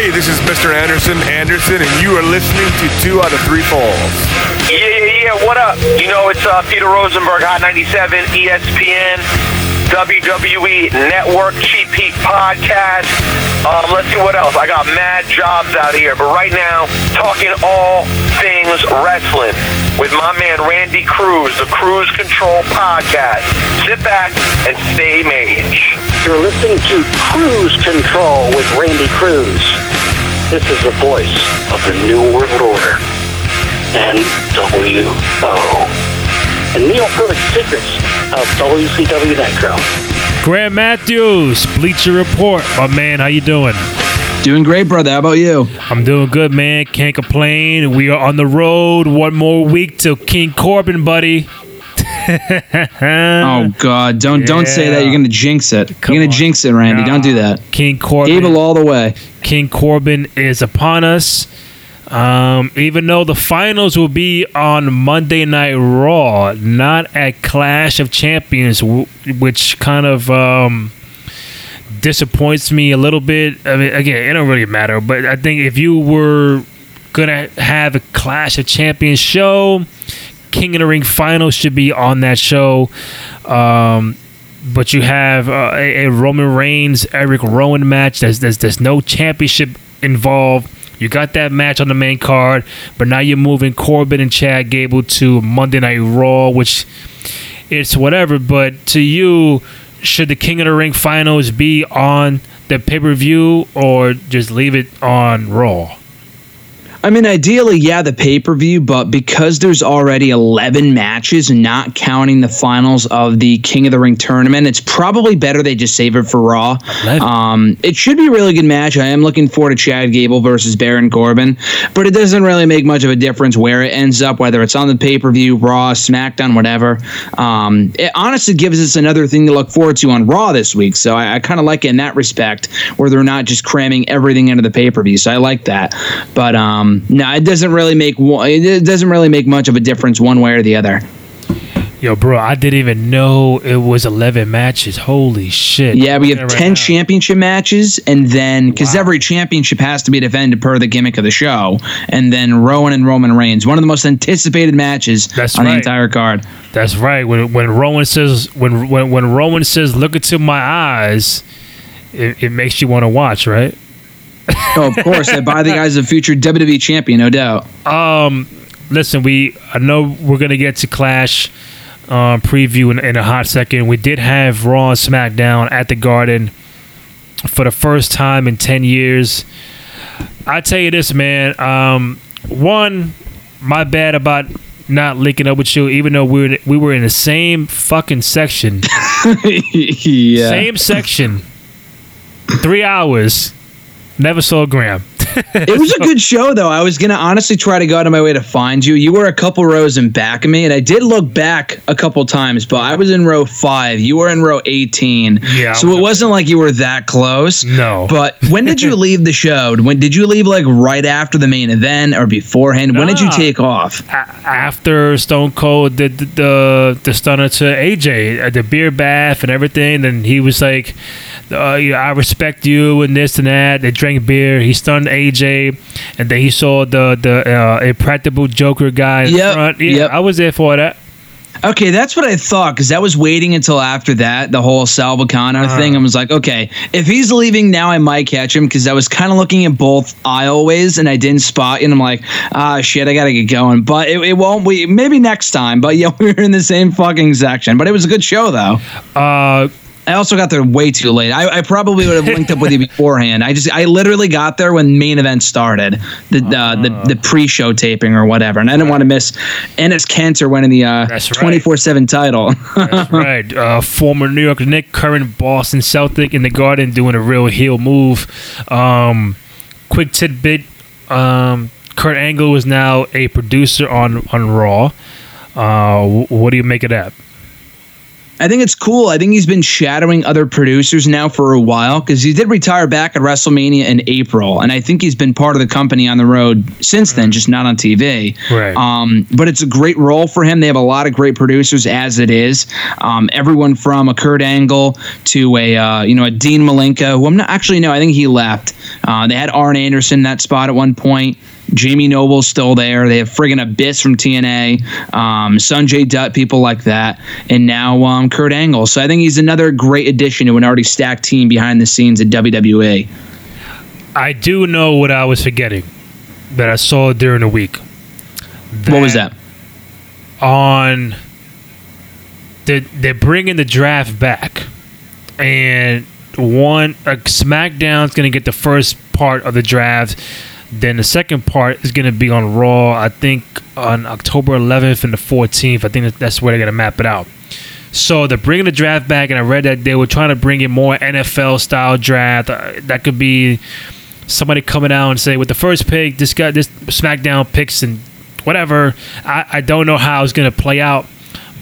Hey, this is Mr. Anderson Anderson, and you are listening to Two Out of Three Falls. Yeah, yeah, yeah. What up? You know, it's uh, Peter Rosenberg, Hot 97, ESPN, WWE Network, Cheap Heat Podcast. Um, let's see what else. I got mad jobs out here, but right now, talking all things wrestling with my man Randy Cruz, the Cruise Control Podcast. Sit back and stay mage. You're listening to Cruise Control with Randy Cruz. This is the voice of the New World Order. NWO. And Neil Perfect Secrets of WCW Nitro. Graham Matthews, Bleacher Report. My man, how you doing? Doing great, brother. How about you? I'm doing good, man. Can't complain. We are on the road. One more week till King Corbin, buddy. Oh God! Don't don't say that. You're gonna jinx it. Come You're gonna on. jinx it, Randy. Don't do that. King Corbin. Gable all the way. King Corbin is upon us. Um, even though the finals will be on Monday Night Raw, not at Clash of Champions, which kind of um, disappoints me a little bit. I mean, again, it don't really matter, but I think if you were gonna have a Clash of Champions show, King of the Ring final should be on that show. Um, but you have uh, a, a Roman Reigns Eric Rowan match. There's, there's there's no championship involved. You got that match on the main card, but now you're moving Corbin and Chad Gable to Monday Night Raw, which it's whatever. But to you, should the King of the Ring finals be on the pay per view or just leave it on Raw? I mean, ideally, yeah, the pay per view, but because there's already 11 matches, not counting the finals of the King of the Ring tournament, it's probably better they just save it for Raw. Um, it should be a really good match. I am looking forward to Chad Gable versus Baron Corbin, but it doesn't really make much of a difference where it ends up, whether it's on the pay per view, Raw, SmackDown, whatever. Um, it honestly gives us another thing to look forward to on Raw this week. So I, I kind of like it in that respect, where they're not just cramming everything into the pay per view. So I like that. But um, Um, no, it doesn't really make it doesn't really make much of a difference one way or the other. Yo, bro, I didn't even know it was 11 matches. Holy shit. Yeah, we have at it right 10 championship matches, and then because every championship has to be defended per the gimmick of the show, and then Rowan and Roman Reigns, one of the most anticipated matches That's on the right. entire card. That's right. When when Rowan says when when when Rowan says look into my eyes, it, it makes you want to watch, right? Oh, of course, I buy the guy's a future WWE champion, no doubt. Um, listen, we I know we're gonna get to Clash um, preview in, in a hot second. We did have Raw and SmackDown at the Garden for the first time in ten years. I tell you this, man. Um, one, my bad about not linking up with you, even though we were we were in the same fucking section. yeah. Same section. Three hours. Never saw Graham. It was a good show, though. I was gonna honestly try to go out of my way to find you. You were a couple rows in back of me, and I did look back a couple times, but I was in row five. You were in row eighteen. Yeah, So it wasn't like you were that close. No. But when did you leave the show? When did you leave? Like right after the main event or beforehand? When did you take off? A- after Stone Cold did the, the the stunner to AJ uh, the beer bath and everything, then he was like, uh, yeah, "I respect you" and this and that. They drank beer. He stunned AJ, and then he saw the the uh, impractical Joker guy in Yep, front. Yeah, yep. I was there for that. Okay, that's what I thought because I was waiting until after that, the whole Sal Vulcano Uh-huh. thing. I was like, okay, if he's leaving now, I might catch him because I was kind of looking at both aisleways and I didn't spot. And I'm like, ah, shit, I gotta get going. But it, it won't be. Maybe next time. But yeah, we were in the same fucking section. But it was a good show though. Uh, I also got there way too late. I, I probably would have linked up with you beforehand. I just I literally got there when main event started, the uh, the the pre-show taping or whatever, and I didn't want to miss Enes Kanter winning the uh, twenty four seven title. That's right. Uh, former New York Knick, current Boston Celtic in the Garden, doing a real heel move. Um, quick tidbit: um, Kurt Angle is now a producer on on Raw. Uh, what do you make of that? I think it's cool. I think he's been shadowing other producers now for a while because he did retire back at WrestleMania in April, and I think he's been part of the company on the road since then, just not on TV. Right. Um, but it's a great role for him. They have a lot of great producers as it is. Um, everyone from a Kurt Angle to a uh, you know a Dean Malenko, who I'm not actually no, I think he left. Uh, they had Arn Anderson in that spot at one point. Jamie Noble's still there. They have friggin' Abyss from TNA, um, Sanjay Dutt, people like that, and now um, Kurt Angle. So I think he's another great addition to an already stacked team behind the scenes at WWE. I do know what I was forgetting that I saw during the week. What was that? On they're, they're bringing the draft back, and one uh, SmackDown's going to get the first part of the draft. Then the second part is going to be on Raw. I think on October 11th and the 14th. I think that's where they're going to map it out. So they're bringing the draft back, and I read that they were trying to bring in more NFL style draft. Uh, that could be somebody coming out and say, with the first pick, this guy, this SmackDown picks and whatever. I, I don't know how it's going to play out.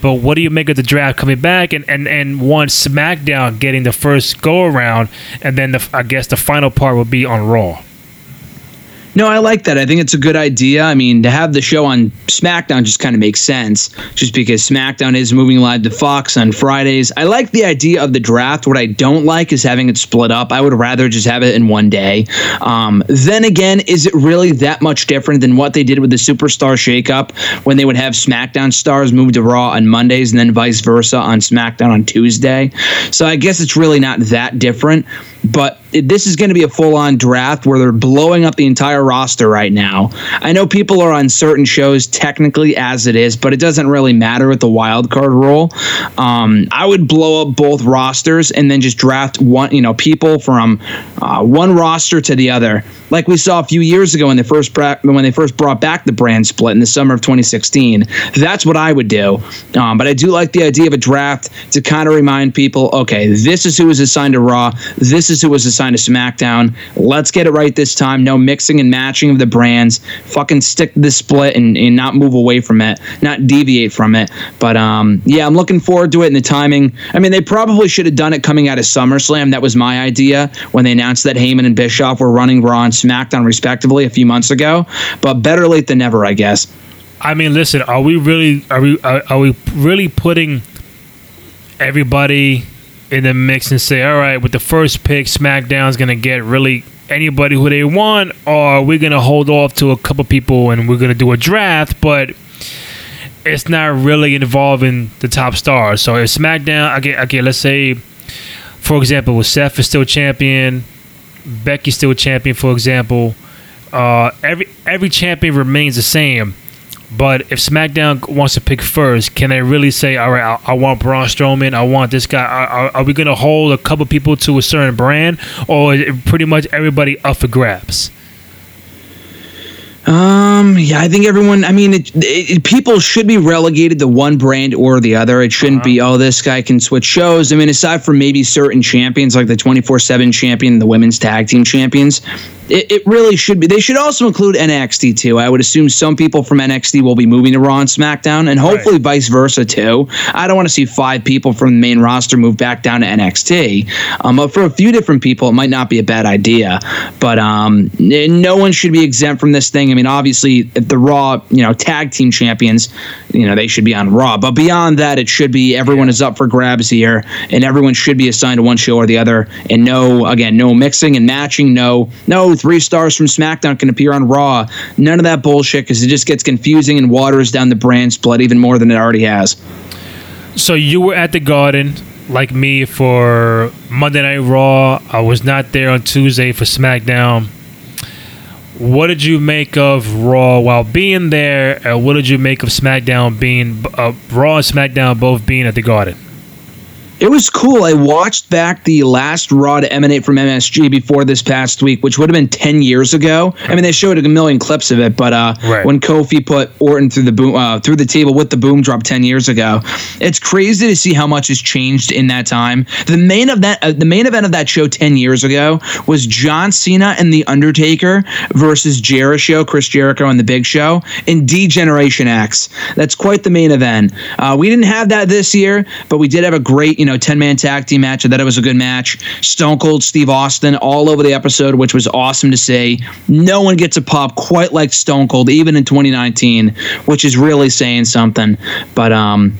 But what do you make of the draft coming back and, and, and one SmackDown getting the first go around, and then the, I guess the final part will be on Raw. No, I like that. I think it's a good idea. I mean, to have the show on SmackDown just kind of makes sense, just because SmackDown is moving live to Fox on Fridays. I like the idea of the draft. What I don't like is having it split up. I would rather just have it in one day. Um, then again, is it really that much different than what they did with the Superstar Shakeup when they would have SmackDown stars move to Raw on Mondays and then vice versa on SmackDown on Tuesday? So I guess it's really not that different. But this is going to be a full on draft where they're blowing up the entire roster right now. I know people are on certain shows technically as it is, but it doesn't really matter with the wild card rule. Um, I would blow up both rosters and then just draft one, you know, people from uh, one roster to the other, like we saw a few years ago when they first bra- when they first brought back the brand split in the summer of 2016. That's what I would do. Um, but I do like the idea of a draft to kind of remind people, okay, this is who was assigned to Raw. This is who was assigned to SmackDown. Let's get it right this time. No mixing and matching of the brands. Fucking stick to the split and, and not move away from it, not deviate from it. But um, yeah, I'm looking forward to it and the timing. I mean, they probably should have done it coming out of SummerSlam. That was my idea when they announced that Heyman and Bischoff were running Raw and SmackDown respectively a few months ago. But better late than never, I guess. I mean, listen, are we really are we are, are we really putting everybody in the mix and say, all right, with the first pick, SmackDown's gonna get really anybody who they want, or we're gonna hold off to a couple people and we're gonna do a draft, but it's not really involving the top stars. So if SmackDown, okay, okay, let's say, for example, with Seth is still champion, Becky's still champion, for example. Uh, every every champion remains the same. But if SmackDown wants to pick first, can they really say, "All right, I, I want Braun Strowman. I want this guy"? Are, are, are we going to hold a couple people to a certain brand, or is it pretty much everybody up for grabs? Um, yeah, I think everyone. I mean, it, it, people should be relegated to one brand or the other. It shouldn't be, oh, this guy can switch shows. I mean, aside from maybe certain champions like the twenty four seven champion, the women's tag team champions, it, it really should be. They should also include NXT too. I would assume some people from NXT will be moving to Raw and SmackDown, and hopefully vice versa too. I don't want to see five people from the main roster move back down to NXT. Um, but for a few different people, it might not be a bad idea. But um, no one should be exempt from this thing. I mean, obviously, if the Raw, you know, tag team champions, you know, they should be on Raw. But beyond that, it should be everyone is up for grabs here, and everyone should be assigned to one show or the other. And no, again, no mixing and matching. No, no three stars from SmackDown can appear on Raw. None of that bullshit because it just gets confusing and waters down the brand's blood even more than it already has. So you were at the Garden, like me, for Monday Night Raw. I was not there on Tuesday for SmackDown. What did you make of Raw while being there? And what did you make of SmackDown being uh, Raw and SmackDown both being at the Garden? It was cool. I watched back the last Raw to emanate from MSG before this past week, which would have been ten years ago. I mean, they showed a million clips of it, but uh, Right. when Kofi put Orton through the boom uh, through the table with the boom drop ten years ago, it's crazy to see how much has changed in that time. The main of that, uh, the main event of that show ten years ago was John Cena and The Undertaker versus Jericho, Chris Jericho, and The Big Show in D-Generation X. That's quite the main event. Uh, we didn't have that this year, but we did have a great, you know, 10 man tag team match. I thought it was a good match. Stone Cold Steve Austin all over the episode, which was awesome to see. No one gets a pop quite like Stone Cold, even in 2019, which is really saying something. But, um,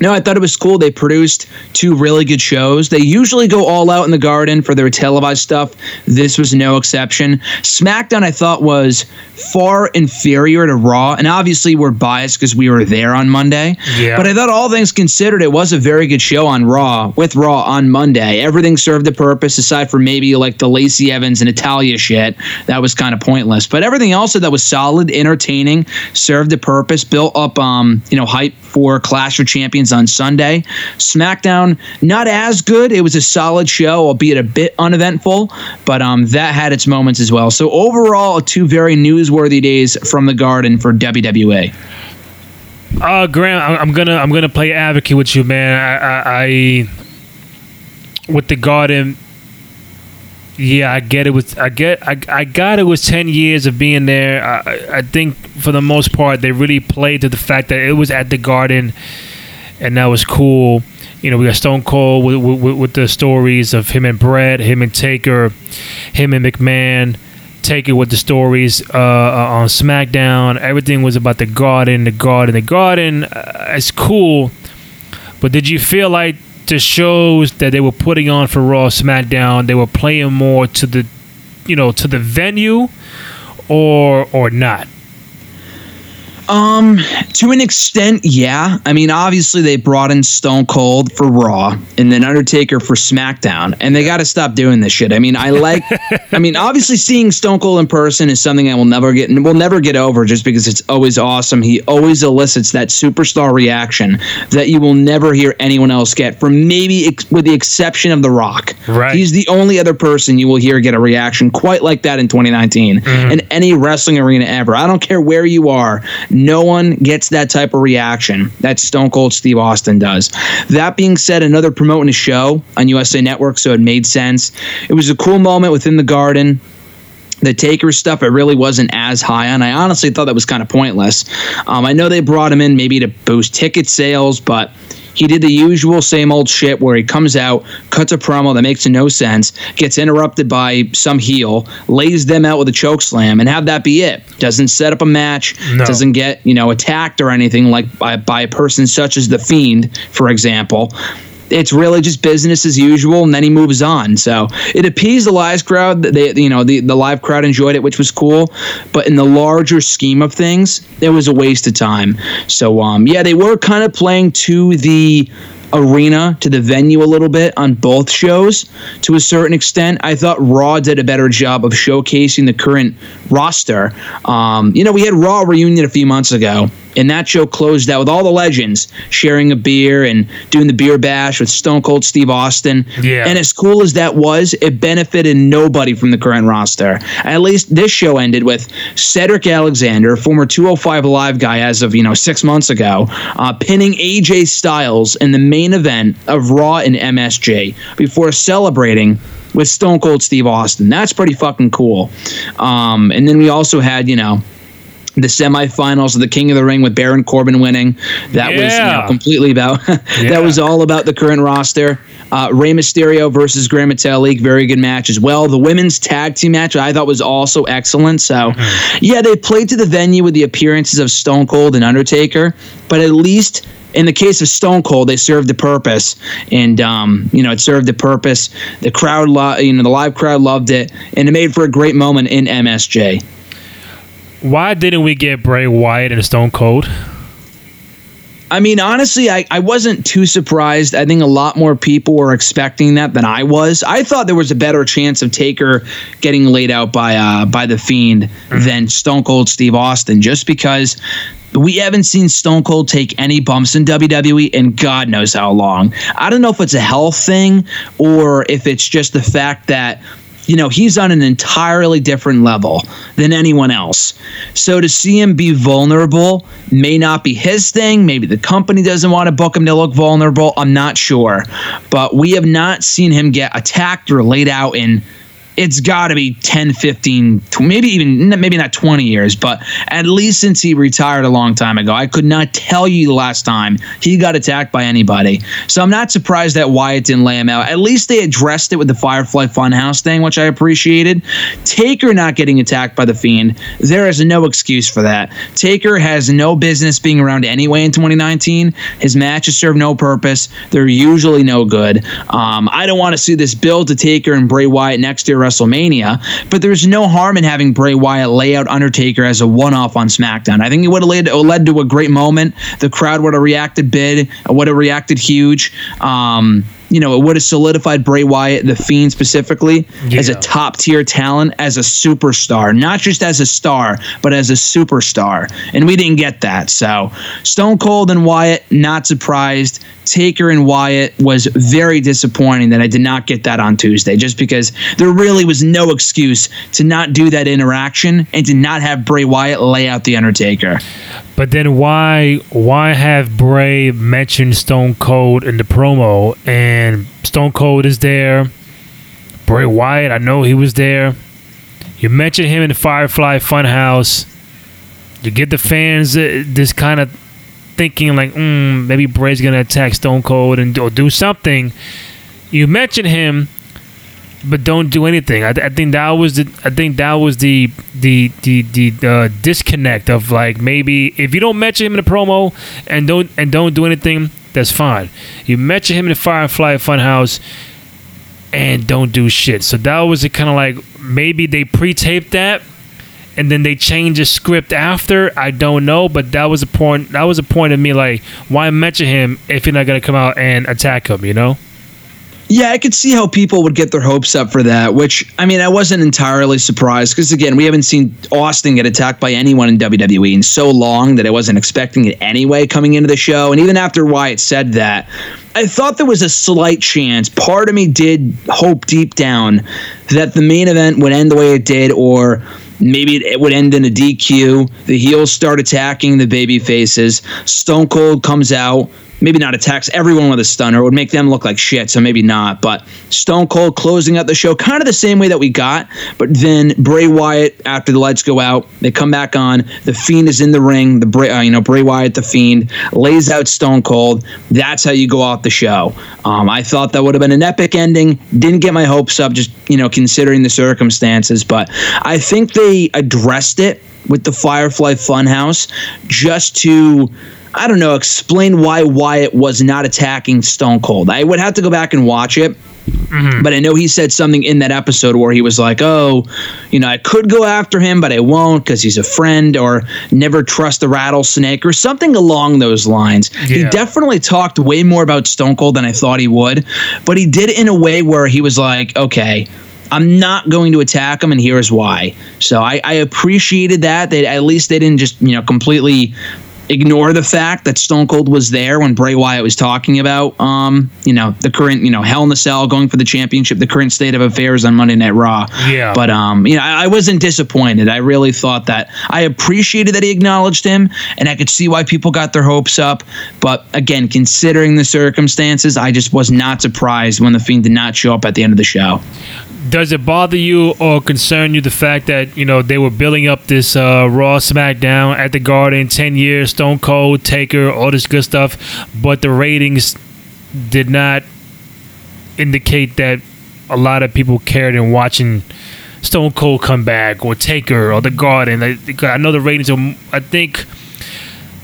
no, I thought it was cool. They produced two really good shows. They usually go all out in the garden for their televised stuff. This was no exception. SmackDown, I thought, was far inferior to Raw. And obviously, we're biased because we were there on Monday. Yeah. But I thought, all things considered, it was a very good show on Raw, with Raw on Monday. Everything served a purpose, aside from maybe like the Lacey Evans and Italia shit. That was kind of pointless. But everything else that was solid, entertaining, served a purpose, built up, um, you know, hype for Clash of Champions on Sunday. SmackDown, not as good. It was a solid show, albeit a bit uneventful, but um, that had its moments as well. So overall, two very newsworthy days from the Garden for WWE. Uh, Graham, I'm gonna I'm gonna play advocate with you, man. I, I, I with the Garden. Yeah, I get it. Was I get I, I got it was ten years of being there. I- I think for the most part they really played to the fact that it was at the Garden, and that was cool. You know, we got Stone Cold with, with, with the stories of him and Brett, him and Taker, him and McMahon. Taker with the stories uh, uh, on SmackDown. Everything was about the Garden, the Garden, the Garden. Uh, it's cool, but did you feel like the shows that they were putting on for Raw, SmackDown, they were playing more to the, you know, to the venue, or or not? Um, to an extent, yeah. I mean, obviously they brought in Stone Cold for Raw and then Undertaker for SmackDown, and they got to stop doing this shit. I mean, I like, I mean, obviously seeing Stone Cold in person is something I will never get, and will never get over, just because it's always awesome. He always elicits that superstar reaction that you will never hear anyone else get, from maybe ex- with the exception of The Rock. Right. He's the only other person you will hear get a reaction quite like that in 2019 in any wrestling arena ever. I don't care where you are. No one gets that type of reaction that Stone Cold Steve Austin does. That being said, another promoting a show on USA Network, so it made sense. It was a cool moment within the garden. The Taker stuff, I really wasn't as high on. I honestly thought that was kind of pointless. Um, I know they brought him in maybe to boost ticket sales, but he did the usual same old shit where he comes out, cuts a promo that makes no sense, gets interrupted by some heel, lays them out with a choke slam, and have that be it. Doesn't set up a match, No. doesn't get you know attacked or anything like by, by a person such as the Fiend, for example. It's really just business as usual, and then he moves on. So it appeased the live crowd. They, you know, the, the live crowd enjoyed it, which was cool. But in the larger scheme of things, it was a waste of time. So, um, yeah, they were kind of playing to the arena to the venue a little bit on both shows to a certain extent. I thought Raw did a better job of showcasing the current roster. Um, you know, we had Raw reunion a few months ago, and that show closed out with all the legends sharing a beer and doing the beer bash with Stone Cold Steve Austin. Yeah. And as cool as that was, it benefited nobody from the current roster. At least this show ended with Cedric Alexander, former 205 Live guy as of, you know, six months ago, uh, pinning AJ Styles in the main event of Raw and MSG before celebrating with Stone Cold Steve Austin. That's pretty fucking cool. Um, and then we also had, you know, the semifinals of the King of the Ring with Baron Corbin winning. That was you know, completely about. Yeah. that was all about the current roster. Uh, Rey Mysterio versus Gran Metalik, very good match as well. The women's tag team match I thought was also excellent. So, yeah, they played to the venue with the appearances of Stone Cold and Undertaker, but at least. In the case of Stone Cold, they served the purpose, and um, you know it served the purpose. The crowd, lo- you know, the live crowd loved it, and it made for a great moment in MSG. Why didn't we get Bray Wyatt and Stone Cold? I mean, honestly, I, I wasn't too surprised. I think a lot more people were expecting that than I was. I thought there was a better chance of Taker getting laid out by uh, by the Fiend than Stone Cold Steve Austin, just because We haven't seen Stone Cold take any bumps in WWE in God knows how long. I don't know if it's a health thing or if it's just the fact that you know, he's on an entirely different level than anyone else. So to see him be vulnerable may not be his thing. Maybe the company doesn't want to book him to look vulnerable. I'm not sure. But we have not seen him get attacked or laid out in it's got to be 10, 15, maybe even maybe not 20 years, but at least since he retired a long time ago. I could not tell you the last time he got attacked by anybody. So I'm not surprised that Wyatt didn't lay him out. At least they addressed it with the Firefly Funhouse thing, which I appreciated. Taker not getting attacked by the Fiend, there is no excuse for that. Taker has no business being around anyway in 2019. His matches serve no purpose. They're usually no good. Um, I don't want to see this build to Taker and Bray Wyatt next year WrestleMania, but there's no harm in having Bray Wyatt lay out Undertaker as a one off on SmackDown. I think it would have led, led to a great moment. The crowd would have reacted big, would have reacted huge. Um, you know, it would have solidified Bray Wyatt, the Fiend specifically, yeah. as a top tier talent, as a superstar, not just as a star, but as a superstar. And we didn't get that. So Stone Cold and Wyatt, not surprised. Taker and Wyatt was very disappointing that I did not get that on Tuesday, just because there really was no excuse to not do that interaction and to not have Bray Wyatt lay out the Undertaker. But then why why have Bray mention Stone Cold in the promo and Stone Cold is there? Bray Wyatt, I know he was there. You mention him in the Firefly Funhouse. You get the fans uh, this kind of thinking like, mm, maybe Bray's gonna attack Stone Cold and or do something. You mention him, but don't do anything. I, I, think that was the I think that was the the the the uh, disconnect of like maybe if you don't mention him in the promo and don't and don't do anything, that's fine. You mention him in the Firefly Funhouse and don't do shit. So that was it kind of like maybe they pre-taped that and then they change the script after. I don't know, but that was a point. That was a point of me like, why mention him if you're not gonna come out and attack him? You know. Yeah, I could see how people would get their hopes up for that, which, I mean, I wasn't entirely surprised because, again, we haven't seen Austin get attacked by anyone in WWE in so long that I wasn't expecting it anyway coming into the show. And even after Wyatt said that, I thought there was a slight chance. Part of me did hope deep down that the main event would end the way it did, or maybe it would end in a DQ. The heels start attacking the baby faces. Stone Cold comes out, maybe not attacks everyone with a stunner. It would make them look like shit, so maybe not. But Stone Cold closing out the show kind of the same way that we got. But then Bray Wyatt, after the lights go out, they come back on. The Fiend is in the ring. The Bray, uh, you know, Bray Wyatt, the Fiend, lays out Stone Cold. That's how you go off the show. Um, I thought that would have been an epic ending. Didn't get my hopes up, just you know, considering the circumstances. But I think they addressed it with the Firefly Funhouse just to I don't know, explain why Wyatt was not attacking Stone Cold. I would have to go back and watch it. Mm-hmm. But I know he said something in that episode where he was like, "Oh, you know, I could go after him, but I won't because he's a friend, or never trust the rattlesnake, or something along those lines." Yeah. He definitely talked way more about Stone Cold than I thought he would, but he did it in a way where he was like, "Okay, I'm not going to attack him, and here's why. So I, I appreciated that. That at least they didn't just you know completely ignore the fact that Stone Cold was there when Bray Wyatt was talking about, um, you know, the current, you know, Hell in the Cell going for the championship, the current state of affairs on Monday Night Raw. Yeah. But, um, you know, I, I wasn't disappointed. I really thought that I appreciated that he acknowledged him, and I could see why people got their hopes up. But again, considering the circumstances, I just was not surprised when the Fiend did not show up at the end of the show does it bother you or concern you the fact that you know they were building up this uh, Raw SmackDown at the Garden, ten years, Stone Cold, Taker, all this good stuff, but the ratings did not indicate that a lot of people cared in watching Stone Cold come back or Taker or the Garden. I, I know the ratings are, I think.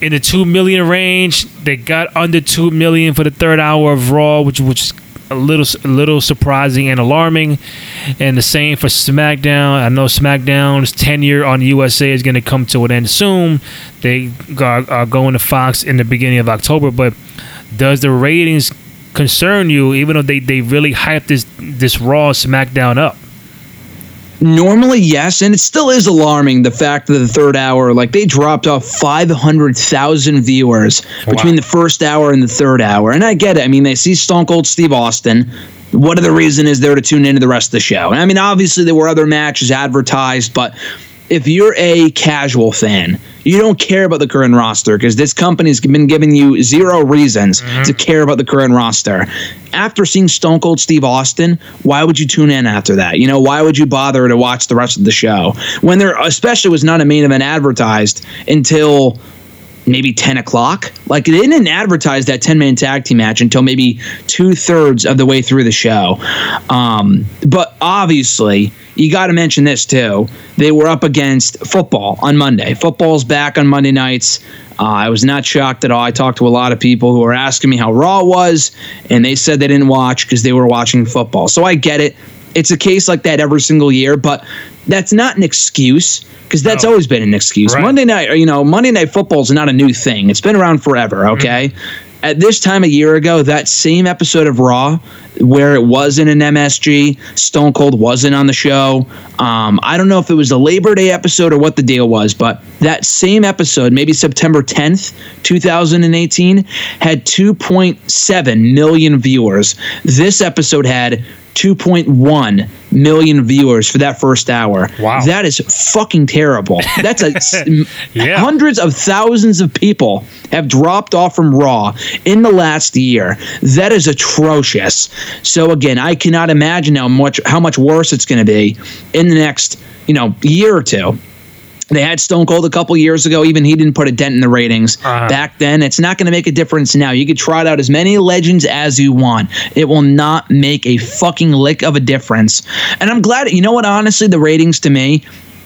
In the two million range, they got under two million for the third hour of Raw, which which a little a little surprising and alarming. And the same for SmackDown. I know SmackDown's tenure on USA is going to come to an end soon. They are, are going to Fox in the beginning of October, but does the ratings concern you, even though they, they really hyped this this Raw SmackDown up? Normally, yes, and it still is alarming the fact that the third hour, like they dropped off 500,000 viewers between the first hour and the third hour. And I get it. I mean, they see Stone Cold Steve Austin. What other reason is there to tune into the rest of the show? And I mean, obviously, there were other matches advertised, but if you're a casual fan, you don't care about the current roster because this company's been giving you zero reasons mm-hmm. to care about the current roster. After seeing Stone Cold Steve Austin, why would you tune in after that? You know, why would you bother to watch the rest of the show when there, especially, was not a main event advertised until maybe 10 o'clock. Like they didn't advertise that 10 man tag team match until maybe two thirds of the way through the show. Um, but obviously, you got to mention this too. They were up against football on Monday. Football's back on Monday nights. Uh, I was not shocked at all. I talked to a lot of people who were asking me how Raw was, and they said they didn't watch because they were watching football. So I get it. It's a case like that every single year, but that's not an excuse because that's No. always been an excuse. Right. Monday night, you know, Monday night football is not a new thing. It's been around forever. Okay. At this time a year ago, that same episode of Raw, where it wasn't an MSG, Stone Cold wasn't on the show. Um, I don't know if it was a Labor Day episode or what the deal was, but that same episode, maybe September 10th, 2018, had 2.7 million viewers. This episode had 2.1 million viewers for that first hour. Wow. That is fucking terrible. That's a Yeah. hundreds of thousands of people have dropped off from Raw in the last year. That is atrocious. So again, I cannot imagine how much how much worse it's going to be in the next, you know, year or two. They had Stone Cold a couple years ago. Even he didn't put a dent in the ratings Uh-huh. back then. It's not going to make a difference now. You could trot out as many legends as you want. It will not make a fucking lick of a difference. And I'm glad. You know what? Honestly, the ratings to me.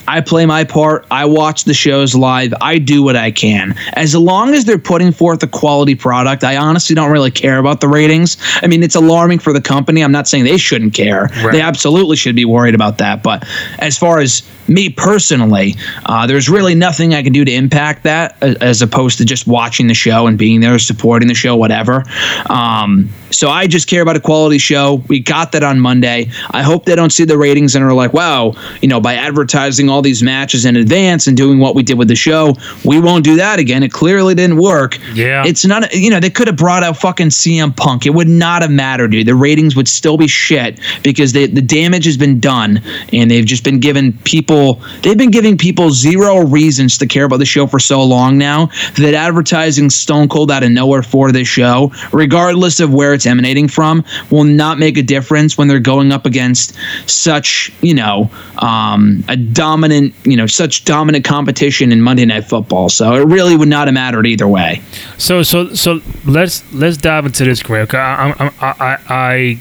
I play my part. I watch the shows live. I do what I can. As long as they're putting forth a quality product, I honestly don't really care about the ratings. I mean, it's alarming for the company. I'm not saying they shouldn't care. Right. They absolutely should be worried about that. But as far as me personally, uh, there's really nothing I can do to impact that as opposed to just watching the show and being there, supporting the show, whatever. Um, so I just care about a quality show. We got that on Monday. I hope they don't see the ratings and are like, wow, you know, by advertising all these matches in advance and doing what we did with the show, we won't do that again. It clearly didn't work. Yeah. It's not, you know, they could have brought out fucking CM Punk. It would not have mattered, dude. The ratings would still be shit because they, the damage has been done and they've just been given people, they've been giving people zero reasons to care about the show for so long now that advertising Stone Cold out of nowhere for this show, regardless of where it's emanating from, will not make a difference when they're going up against such, you know, um, a dominant, you know, such dominant competition in Monday Night Football. So it really would not have mattered either way. So so so let's let's dive into this. 'cause I, I, I, I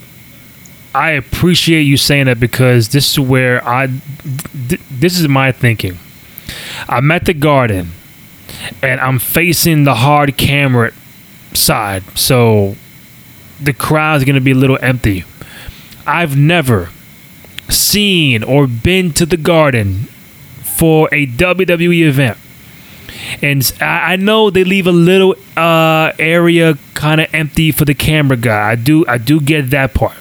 I appreciate you saying that because this is where I th- this is my thinking. I'm at the garden and I'm facing the hard camera side, so the crowd's gonna be a little empty. I've never seen or been to the garden for a WWE event. And I know they leave a little uh, area kind of empty for the camera guy. I do I do get that part.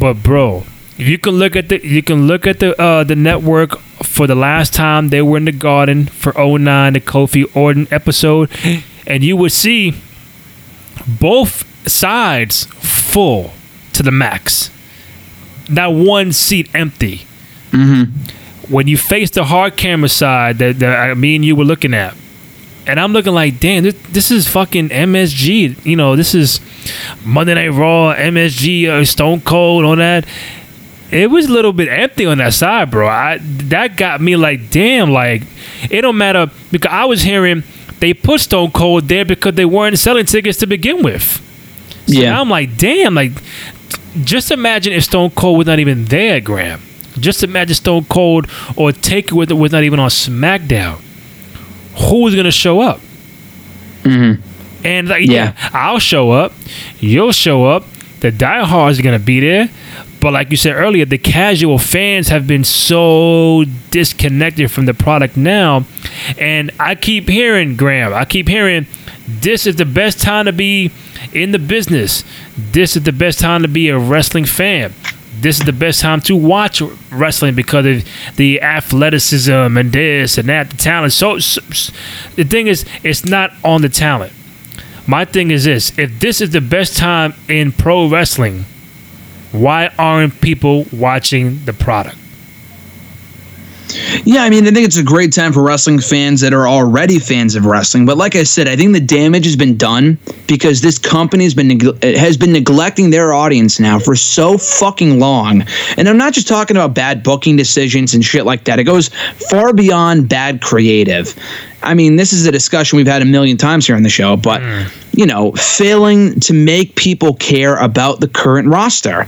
But bro, if you can look at the you can look at the uh, the network for the last time they were in the garden for 09 the Kofi Orton episode and you would see both sides full to the max. Not one seat empty when you face the hard camera side that, that me and you were looking at, and I'm looking like, damn, this, this is fucking MSG. You know, this is Monday Night Raw, MSG, uh, Stone Cold, all that. It was a little bit empty on that side, bro. I that got me like, damn, like it don't matter because I was hearing they put Stone Cold there because they weren't selling tickets to begin with. So Yeah. I'm like, damn, like just imagine if Stone Cold was not even there, Graham. Just imagine Stone Cold or Taker was, was not even on SmackDown. Who was gonna show up? Mm-hmm. And like, yeah. Yeah. I'll show up. You'll show up. The diehards are gonna be there. But like you said earlier, the casual fans have been so disconnected from the product now. And I keep hearing, Graham, I keep hearing this is the best time to be in the business. This is the best time to be a wrestling fan. This is the best time to watch wrestling because of the athleticism and this and that, the talent. So, so the thing is, it's not on the talent. My thing is this: if this is the best time in pro wrestling, why aren't people watching the product? Yeah, I mean, I think it's a great time for wrestling fans that are already fans of wrestling. But like I said, I think the damage has been done because this company has been neg- has been neglecting their audience now for so fucking long. And I'm not just talking about bad booking decisions and shit like that. It goes far beyond bad creative. I mean, this is a discussion we've had a million times here on the show, but hmm. you know, failing to make people care about the current roster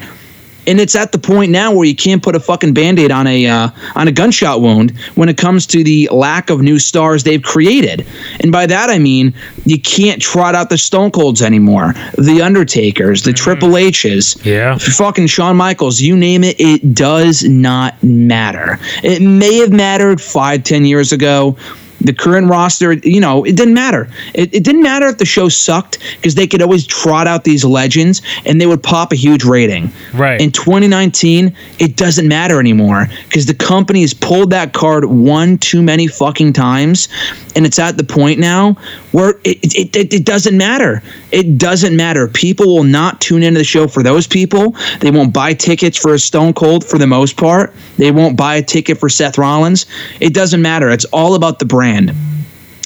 and it's at the point now where you can't put a fucking band-aid on a uh, on a gunshot wound when it comes to the lack of new stars they've created and by that i mean you can't trot out the stone colds anymore the undertakers the triple h's Yeah. fucking Shawn Michaels, you name it, it does not matter. It may have mattered five, ten years ago. The current roster, you know, it didn't matter. It, it didn't matter if the show sucked because they could always trot out these legends and they would pop a huge rating. Right. In 2019, it doesn't matter anymore because the company has pulled that card one too many fucking times. And it's at the point now where it, it, it, it doesn't matter. It doesn't matter. People will not tune into the show for those people. They won't buy tickets for a Stone Cold for the most part. They won't buy a ticket for Seth Rollins. It doesn't matter. It's all about the brand.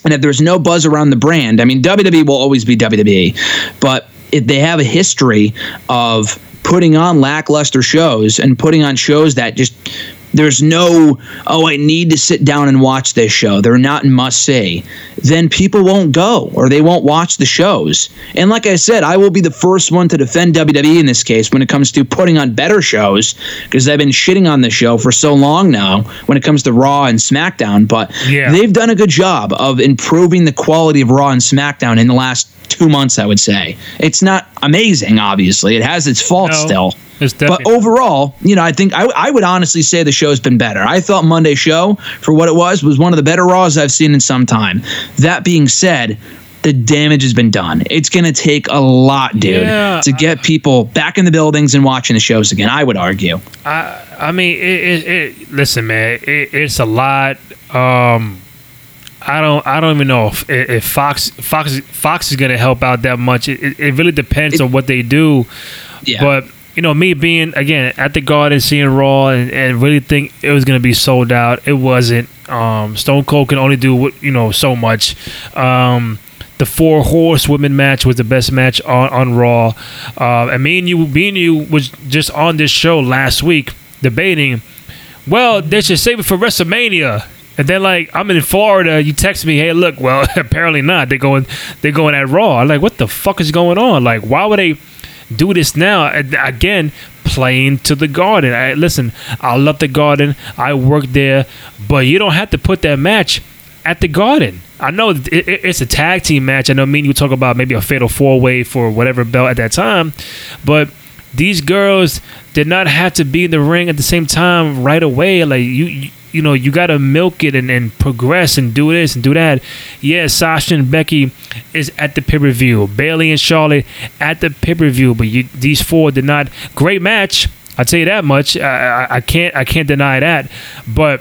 And if there's no buzz around the brand, I mean, WWE will always be WWE, but if they have a history of putting on lackluster shows and putting on shows that just there's no oh i need to sit down and watch this show. They're not must see. Then people won't go or they won't watch the shows. And like i said i will be the first one to defend wwe in this case when it comes to putting on better shows because i've been shitting on the show for so long now when it comes to raw and smackdown but Yeah. they've done a good job of improving the quality of raw and smackdown in the last two months i would say. It's not amazing obviously. It has its faults No, still but overall, you know, I think I, I would honestly say the show's been better. I thought Monday show for what it was was one of the better Raws I've seen in some time. That being said, the damage has been done. It's going to take a lot, dude, Yeah, to get people back in the buildings and watching the shows again. I would argue. I I mean, it, it, it listen, man, it, it's a lot. Um, I don't I don't even know if, if Fox Fox Fox is gonna help out that much. It, really depends on what they do. Yeah. But you know, me being again at the Garden, seeing Raw, and, and really think it was gonna be sold out. It wasn't. Um, Stone Cold can only do what you know so much. Um, the four horsewomen match was the best match on on Raw. Uh, and me and you, me and you was just on this show last week debating. Well, they should save it for WrestleMania. And then like I'm in Florida, you text me, hey, look, well, apparently not. They're going, they're going at Raw. I'm like, what the fuck is going on? Like, why would they do this now? Uh, again, playing to the Garden. I, listen, I love the Garden. I work there, but you don't have to put that match at the Garden. I know it, it, it's a tag team match. I know me and you talk about maybe a fatal four way for whatever belt at that time, but these girls did not have to be in the ring at the same time right away. Like you, you, know, you got to milk it and, and progress and do this and do that. Yeah, Sasha and Becky is at the pay per view. Bayley and Charlotte at the pay per view, but you, these four did not. Great match. I tell you that much. I, I, I can't. I can't deny that. But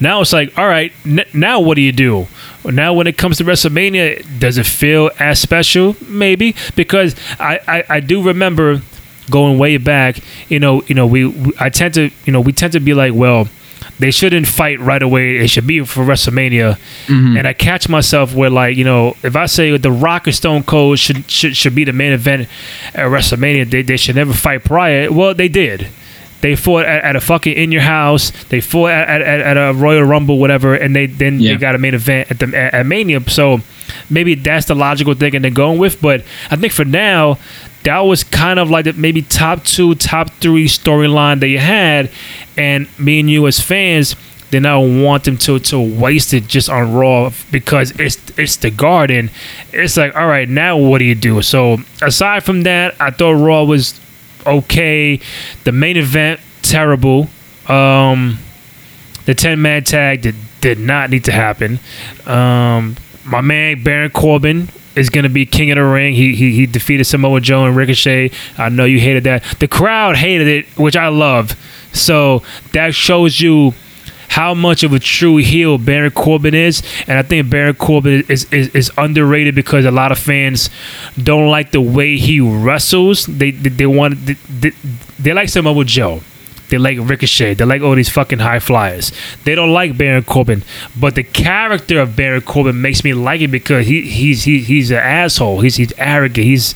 now it's like, all right, n- now what do you do? Now, when it comes to WrestleMania, does it feel as special? Maybe because I, I, I do remember going way back. You know, you know, we, we I tend to you know we tend to be like, well, they shouldn't fight right away. It should be for WrestleMania. Mm-hmm. And I catch myself where like you know if I say The Rock and Stone Cold should should, should be the main event at WrestleMania, they, they should never fight prior. Well, they did. They fought at, at a fucking in your house. They fought at, at, at a Royal Rumble, whatever, and they then Yeah. they got a main event at the at, at Mania. So maybe that's the logical thing and they're going with. But I think for now, that was kind of like the maybe top two, top three storyline that you had, and me and you as fans. I don't want them to to waste it just on Raw because it's it's the Garden. It's like, all right, now what do you do? So aside from that, I thought Raw was okay. The main event terrible. Um, the ten man tag did did not need to happen. Um, my man Baron Corbin is going to be king of the ring. He, he he defeated Samoa Joe and Ricochet. I know you hated that. The crowd hated it, which I love. So that shows you how much of a true heel Baron Corbin is, and I think Baron Corbin is, is, is underrated because a lot of fans don't like the way he wrestles. They they, they want they, they, they like Samoa Joe. They like Ricochet. They like all these fucking high flyers. They don't like Baron Corbin, but the character of Baron Corbin makes me like it because he he's he, he's an asshole. He's he's arrogant. He's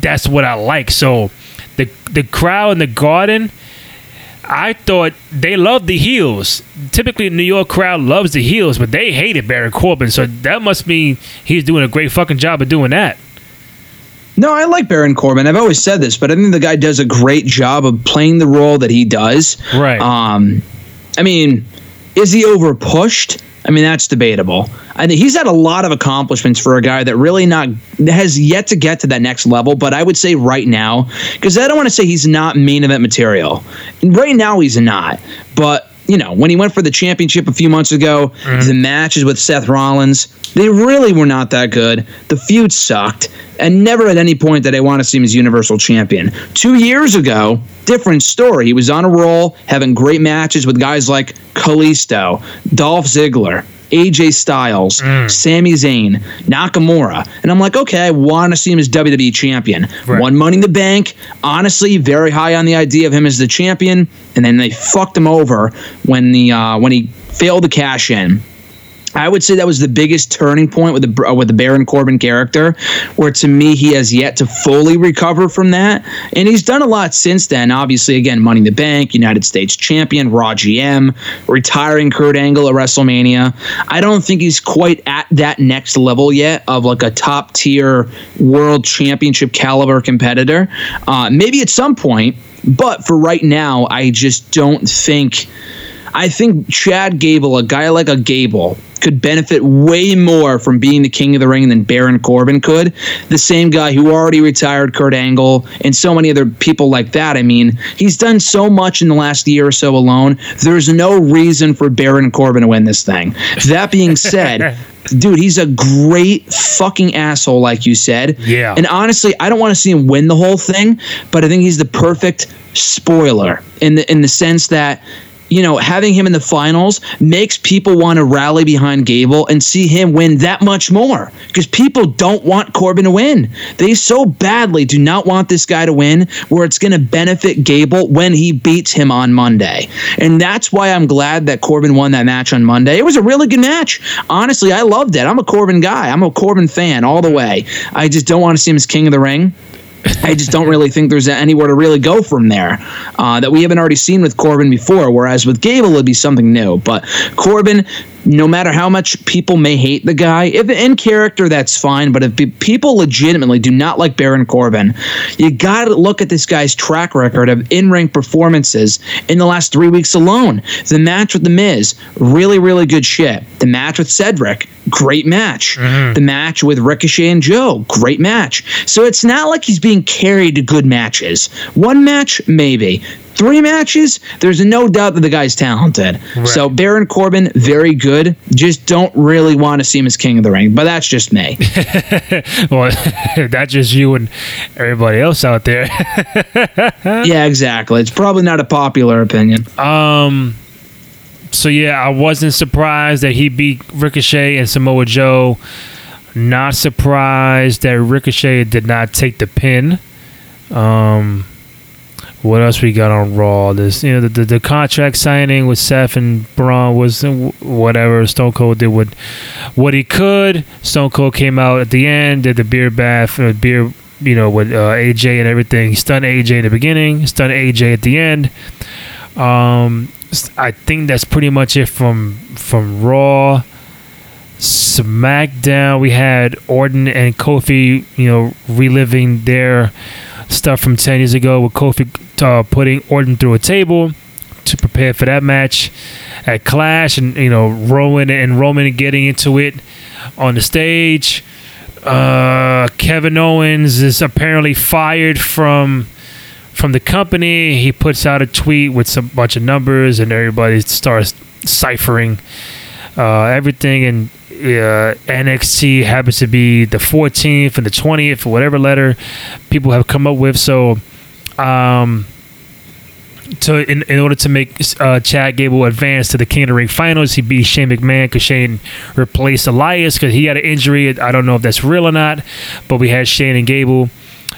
that's what I like. So the the crowd in the garden. I thought they loved the heels. Typically, New York crowd loves the heels, but they hated Baron Corbin. So that must mean he's doing a great fucking job of doing that. No, I like Baron Corbin. I've always said this, but I think the guy does a great job of playing the role that he does. Right. Um, I mean, is he over pushed? I mean, that's debatable. I think he's had a lot of accomplishments for a guy that really not has yet to get to that next level. But I would say right now, because I don't want to say he's not main event material. Right now, he's not. But you know, when he went for the championship a few months ago, mm-hmm. the matches with Seth Rollins, they really were not that good. The feud sucked, and never at any point did I want to see him as Universal Champion. Two years ago, different story. He was on a roll, having great matches with guys like Kalisto, Dolph Ziggler. AJ Styles, Sami Zayn, Nakamura. And I'm like, okay, I want to see him as WWE champion. Right. One Money in the Bank, honestly, very high on the idea of him as the champion. And then they fucked him over when the uh, when he failed to cash in. I would say that was the biggest turning point with the uh, with the Baron Corbin character, where to me he has yet to fully recover from that, and he's done a lot since then. Obviously, again, Money in the Bank, United States Champion, Raw GM, retiring Kurt Angle at WrestleMania. I don't think he's quite at that next level yet of like a top tier World Championship caliber competitor. Uh, maybe at some point, but for right now, I just don't think. I think Chad Gable, a guy like a Gable, could benefit way more from being the king of the ring than Baron Corbin could. The same guy who already retired Kurt Angle and so many other people like that. I mean, he's done so much in the last year or so alone. There's no reason for Baron Corbin to win this thing. That being said, dude, he's a great fucking asshole, like you said. Yeah. And honestly, I don't want to see him win the whole thing, but I think he's the perfect spoiler in the in the sense that you know, having him in the finals makes people want to rally behind Gable and see him win that much more because people don't want Corbin to win. They so badly do not want this guy to win where it's going to benefit Gable when he beats him on Monday. And that's why I'm glad that Corbin won that match on Monday. It was a really good match. Honestly, I loved it. I'm a Corbin guy. I'm a Corbin fan all the way. I just don't want to see him as king of the ring. I just don't really think there's anywhere to really go from there uh, that we haven't already seen with Corbin before. Whereas with Gable, it'd be something new. But Corbin, no matter how much people may hate the guy, if in character, that's fine. But if people legitimately do not like Baron Corbin, you got to look at this guy's track record of in ring performances in the last three weeks alone. The match with The Miz, really, really good shit. The match with Cedric, great match. Mm-hmm. The match with Ricochet and Joe, great match. So it's not like he's being carried to good matches. One match, maybe. Three matches, there's no doubt that the guy's talented. So Baron Corbin, very good. Just don't really want to see him as king of the ring. But that's just me. Well, that's just you and everybody else out there. yeah, exactly. It's probably not a popular opinion. Um. So yeah, I wasn't surprised that he beat Ricochet and Samoa Joe. Not surprised that Ricochet did not take the pin. Um. What else we got on Raw? This, you know, the, the, the contract signing with Seth and Braun was whatever. Stone Cold did what what he could. Stone Cold came out at the end, did the beer bath, uh, beer, you know, with uh, AJ and everything. Stunned AJ in the beginning, stunned AJ at the end. Um, I think that's pretty much it from from Raw. SmackDown, we had Orton and Kofi, you know, reliving their stuff from 10 years ago with Kofi uh, putting Orton through a table to prepare for that match at Clash and, you know, Rowan and Roman getting into it on the stage. Uh, Kevin Owens is apparently fired from from the company. He puts out a tweet with some bunch of numbers and everybody starts ciphering uh, everything in uh, NXT happens to be the 14th and the 20th or whatever letter people have come up with. So, um, to in, in order to make uh, Chad Gable advance to the King of the Ring finals, he beat Shane McMahon because Shane replaced Elias because he had an injury. I don't know if that's real or not, but we had Shane and Gable,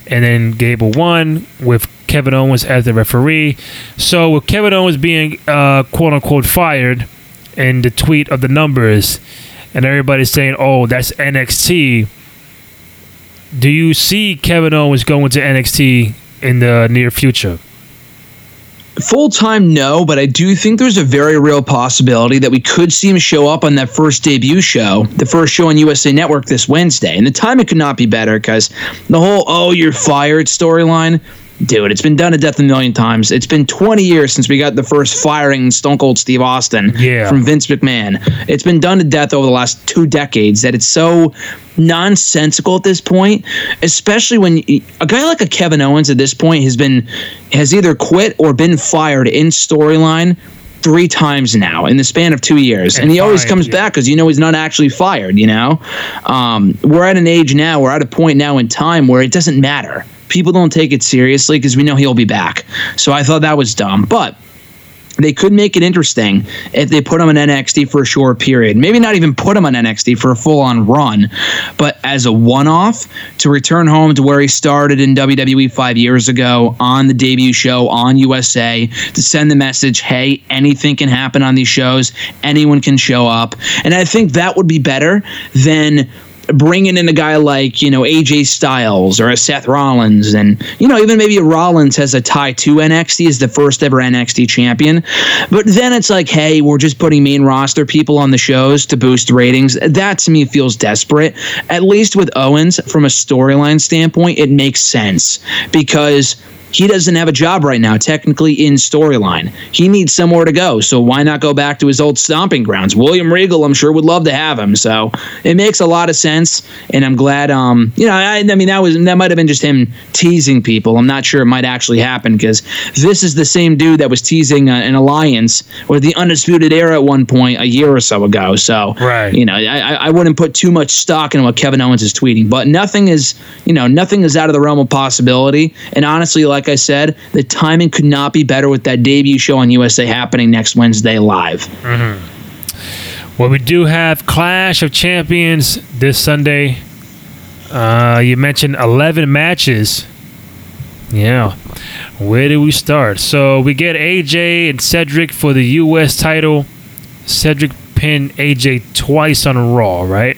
and then Gable won with Kevin Owens as the referee. So with Kevin Owens being uh, quote unquote fired, and the tweet of the numbers, and everybody's saying, "Oh, that's NXT." Do you see Kevin Owens going to NXT in the near future? Full time, no, but I do think there's a very real possibility that we could see him show up on that first debut show, the first show on USA Network this Wednesday. And the timing could not be better because the whole "oh, you're fired" storyline dude, it's been done to death a million times. It's been 20 years since we got the first firing Stone Cold Steve Austin Yeah. from Vince McMahon. It's been done to death over the last two decades that it's so nonsensical at this point, especially when a guy like a Kevin Owens at this point has been has either quit or been fired in storyline three times now in the span of two years, and, And he always comes yeah. back because you know he's not actually fired. You know, um, we're at an age now, we're at a point now in time where it doesn't matter. People don't take it seriously because we know he'll be back. So I thought that was dumb, but they could make it interesting if they put him on NXT for a short period. Maybe not even put him on NXT for a full on run, but as a one off to return home to where he started in WWE five years ago on the debut show on USA to send the message hey, anything can happen on these shows, anyone can show up. And I think that would be better than bringing in a guy like you know AJ Styles or a Seth Rollins, and you know even maybe Rollins has a tie to NXT as the first ever NXT champion, but then it's like, hey, we're just putting main roster people on the shows to boost ratings. That to me feels desperate. At least with Owens, from a storyline standpoint, it makes sense because he doesn't have a job right now, technically in storyline. He needs somewhere to go. So why not go back to his old stomping grounds? William Regal, I'm sure, would love to have him. So it makes a lot of sense. And I'm glad, um, you know, I, I mean, that was that might have been just him teasing people. I'm not sure it might actually happen because this is the same dude that was teasing uh, an alliance or the Undisputed Era at one point a year or so ago. So, Right. you know, I, I I wouldn't put too much stock in what Kevin Owens is tweeting, but nothing is, you know, nothing is out of the realm of possibility. And honestly, like I said, the timing could not be better with that debut show on USA happening next Wednesday live. Well, we do have Clash of Champions this Sunday. Uh, you mentioned 11 matches. Yeah. Where do we start? So we get AJ and Cedric for the U.S. title. Cedric pinned AJ twice on Raw, right?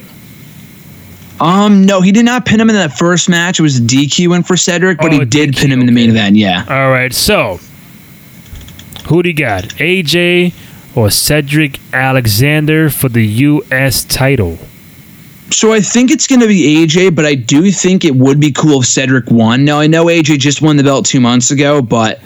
Um, no, he did not pin him in that first match. It was a DQ win for Cedric, but Oh, he did DQ, pin him in the main okay. event. Yeah. All right. So who do you got? AJ or Cedric Alexander for the U.S. title? So I think it's going to be AJ, but I do think it would be cool if Cedric won. Now I know AJ just won the belt two months ago, but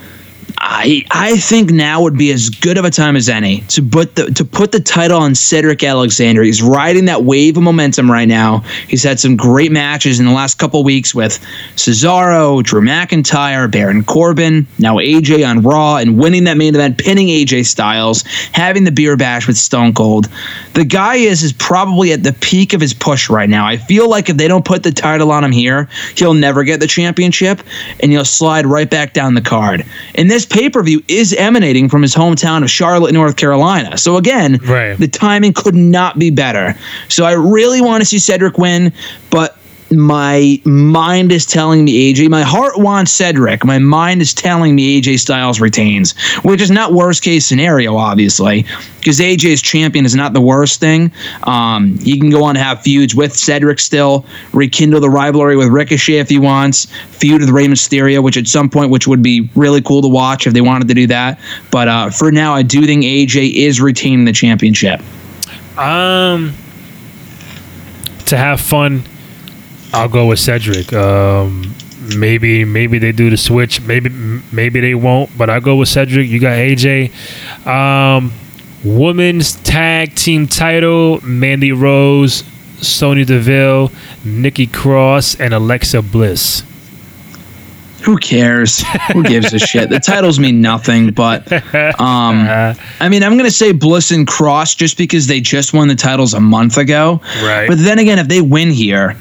I I think now would be as good of a time as any to put the to put the title on Cedric Alexander. He's riding that wave of momentum right now. He's had some great matches in the last couple weeks with Cesaro, Drew McIntyre, Baron Corbin, now AJ on Raw, and winning that main event, pinning AJ Styles, having the beer bash with Stone Cold. The guy is is probably at the peak of his push right now. I feel like if they don't put the title on him here, he'll never get the championship, and he'll slide right back down the card. And this pay per view is emanating from his hometown of Charlotte, North Carolina. So again, Right. the timing could not be better. So I really want to see Cedric win, but my mind is telling me AJ. My heart wants Cedric. My mind is telling me AJ Styles retains, which is not worst case scenario, obviously, because AJ's champion is not the worst thing. Um, he can go on to have feuds with Cedric still, rekindle the rivalry with Ricochet if he wants, feud with Rey Mysterio, which at some point, which would be really cool to watch if they wanted to do that. But uh, for now, I do think AJ is retaining the championship. Um, to have fun, I'll go with Cedric. Um, maybe maybe they do the switch. Maybe maybe they won't. But I go with Cedric. You got AJ. Um, women's tag team title: Mandy Rose, Sonya Deville, Nikki Cross, and Alexa Bliss. who cares? Who gives a shit? The titles mean nothing, but um, I mean, I'm gonna say Bliss and Cross just because they just won the titles a month ago. Right. But then again, if they win here,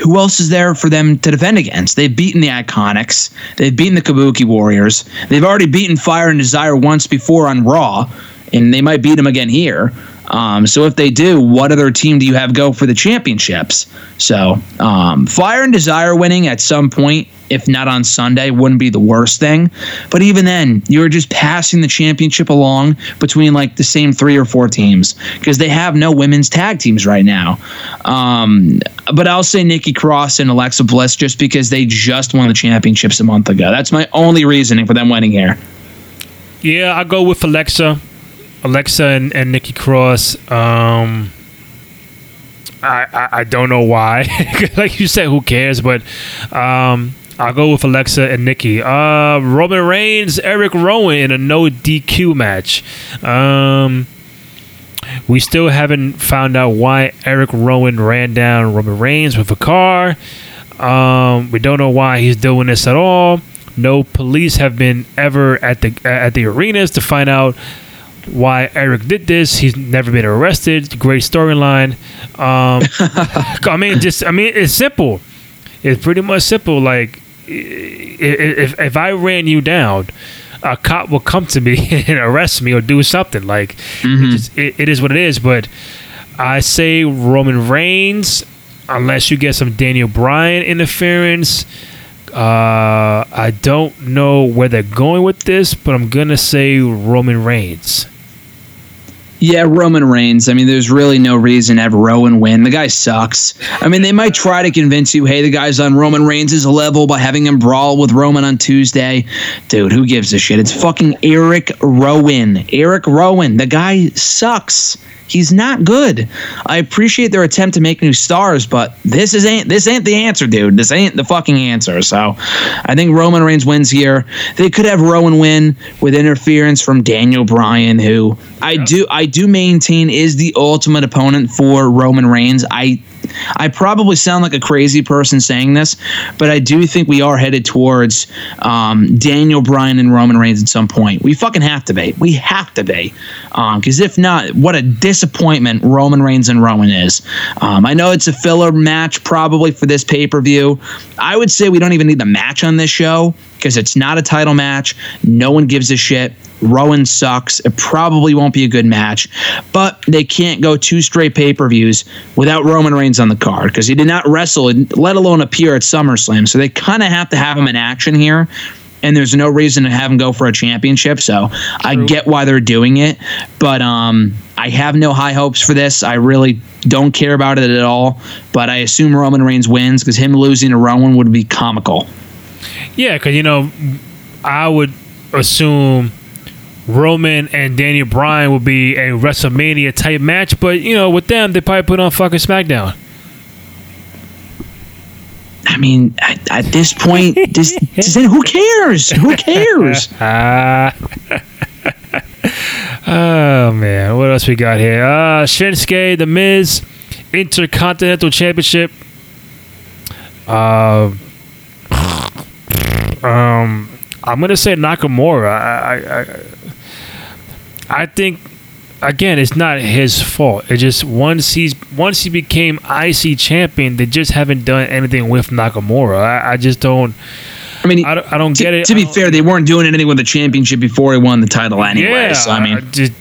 who else is there for them to defend against? They've beaten the Iconics. They've beaten the Kabuki Warriors. They've already beaten Fire and Desire once before on Raw, and they might beat them again here. Um, so if they do, what other team do you have go for the championships? So um, Fire and Desire winning at some point, if not on Sunday, wouldn't be the worst thing. But even then, you're just passing the championship along between like the same three or four teams because they have no women's tag teams right now. Um, but I'll say Nikki Cross and Alexa Bliss just because they just won the championships a month ago. That's my only reasoning for them winning here. Yeah, I go with Alexa, Alexa and, and Nikki Cross. Um, I, I I don't know why. like you said, who cares? But um, I'll go with Alexa and Nikki. Uh, Roman Reigns, Eric Rowan in a no DQ match. Um, we still haven't found out why Eric Rowan ran down Roman Reigns with a car. Um, we don't know why he's doing this at all. No police have been ever at the at the arenas to find out why Eric did this. He's never been arrested. Great storyline. Um, I mean, just I mean, it's simple. It's pretty much simple. Like if if I ran you down, a cop will come to me and arrest me or do something. Like it, just, it, it is what it is. But I say Roman Reigns, unless you get some Daniel Bryan interference. Uh, I don't know where they're going with this, but I'm gonna say Roman Reigns. Yeah, Roman Reigns. I mean, there's really no reason to have Rowan win. The guy sucks. I mean, they might try to convince you, hey, the guy's on Roman Reigns' level by having him brawl with Roman on Tuesday. Dude, who gives a shit? It's fucking Eric Rowan. Eric Rowan. The guy sucks. He's not good. I appreciate their attempt to make new stars, but this is ain't this ain't the answer, dude. This ain't the fucking answer. So, I think Roman Reigns wins here. They could have Rowan win with interference from Daniel Bryan, who I do I do maintain is the ultimate opponent for Roman Reigns. I I probably sound like a crazy person saying this, but I do think we are headed towards um, Daniel Bryan and Roman Reigns at some point. We fucking have to be. We have to be. Because if not, what a disappointment Roman Reigns and Roman is. Um, I know it's a filler match probably for this pay per view. I would say we don't even need the match on this show because it's not a title match. No one gives a shit. Rowan sucks. It probably won't be a good match, but they can't go two straight pay per views without Roman Reigns on the card because he did not wrestle, let alone appear at SummerSlam. So they kind of have to have him in action here. And there's no reason to have him go for a championship. So I get why they're doing it, but um, I have no high hopes for this. I really don't care about it at all. But I assume Roman Reigns wins because him losing to Rowan would be comical. Yeah, because you know, I would assume Roman and Daniel Bryan will be a WrestleMania type match, but you know, with them, they probably put on fucking SmackDown. I mean, at, at this point, this, this, who cares? Who cares? Ah. oh man, what else we got here? Uh Shinsuke, The Miz, Intercontinental Championship. Uh, um, I'm gonna say Nakamura. I, I, I, I think again, it's not his fault. It just once he's once he became IC champion, they just haven't done anything with Nakamura. I, I just don't. I mean, I don't, I don't to, get it. to be fair, they weren't doing anything with the championship before he won the title anyway. Yeah, so I mean, just,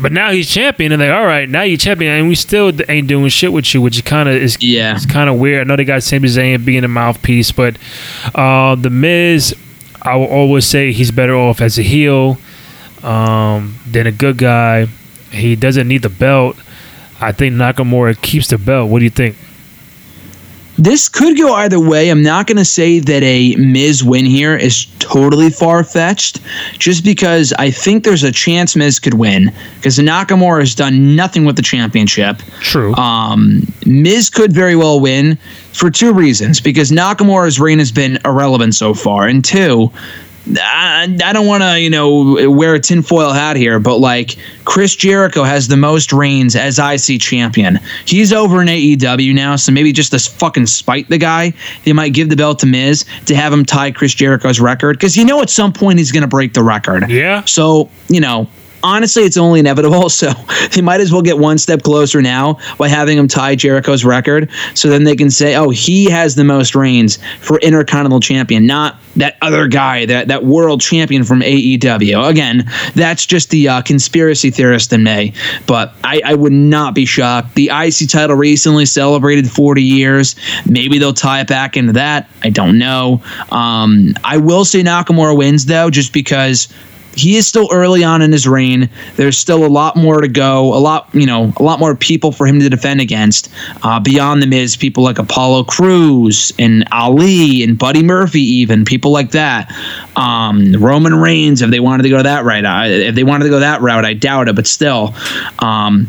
but now he's champion, and they're all right. Now you're champion, and we still ain't doing shit with you, which is kind of is Yeah. it's kind of weird. I know they got Sami Zayn being a mouthpiece, but uh, the Miz, I will always say he's better off as a heel um, than a good guy. He doesn't need the belt. I think Nakamura keeps the belt. What do you think? this could go either way. I'm not going to say that a Miz win here is totally far fetched, just because I think there's a chance Miz could win because Nakamura has done nothing with the championship. True. Um, Miz could very well win for two reasons. Because Nakamura's reign has been irrelevant so far, and two, I, I don't want to, you know, wear a tinfoil hat here, but like Chris Jericho has the most reigns as IC champion. He's over in AEW now, so maybe just to fucking spite the guy, they might give the belt to Miz to have him tie Chris Jericho's record because you know at some point he's going to break the record. Yeah. So you know, honestly, it's only inevitable. So they might as well get one step closer now by having him tie Jericho's record. So then they can say, oh, he has the most reigns for Intercontinental Champion, not that other guy, that, that world champion from AEW. Again, that's just the uh, conspiracy theorist in me. But I, I would not be shocked. The IC title recently celebrated 40 years. Maybe they'll tie it back into that. I don't know. Um, I will say Nakamura wins, though, just because he is still early on in his reign. There's still a lot more to go. A lot, you know, a lot more people for him to defend against. Uh, beyond the Miz, people like Apollo Crews and Ali and Buddy Murphy, even people like that. Um, Roman Reigns, if they wanted to go that right, if they wanted to go that route, I doubt it, but still. Um,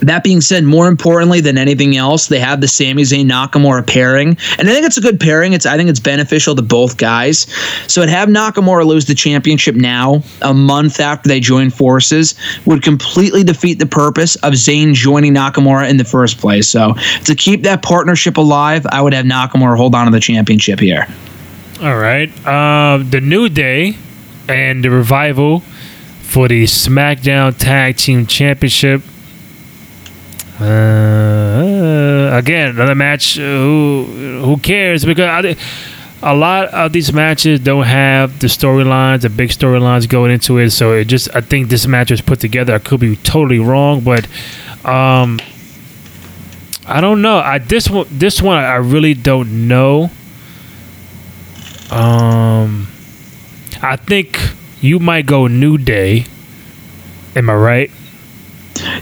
that being said, more importantly than anything else, they have the Sami Zayn Nakamura pairing, and I think it's a good pairing. It's I think it's beneficial to both guys. So to have Nakamura lose the championship now, a month after they join forces, would completely defeat the purpose of Zayn joining Nakamura in the first place. So to keep that partnership alive, I would have Nakamura hold on to the championship here. All right. Uh, the New Day and the Revival for the SmackDown Tag Team Championship. Uh, again, another match. Uh, who who cares? Because I, a lot of these matches don't have the storylines, the big storylines going into it. So it just, I think this match was put together. I could be totally wrong, but um, I don't know. I this one, this one, I really don't know. Um, I think you might go New Day. Am I right?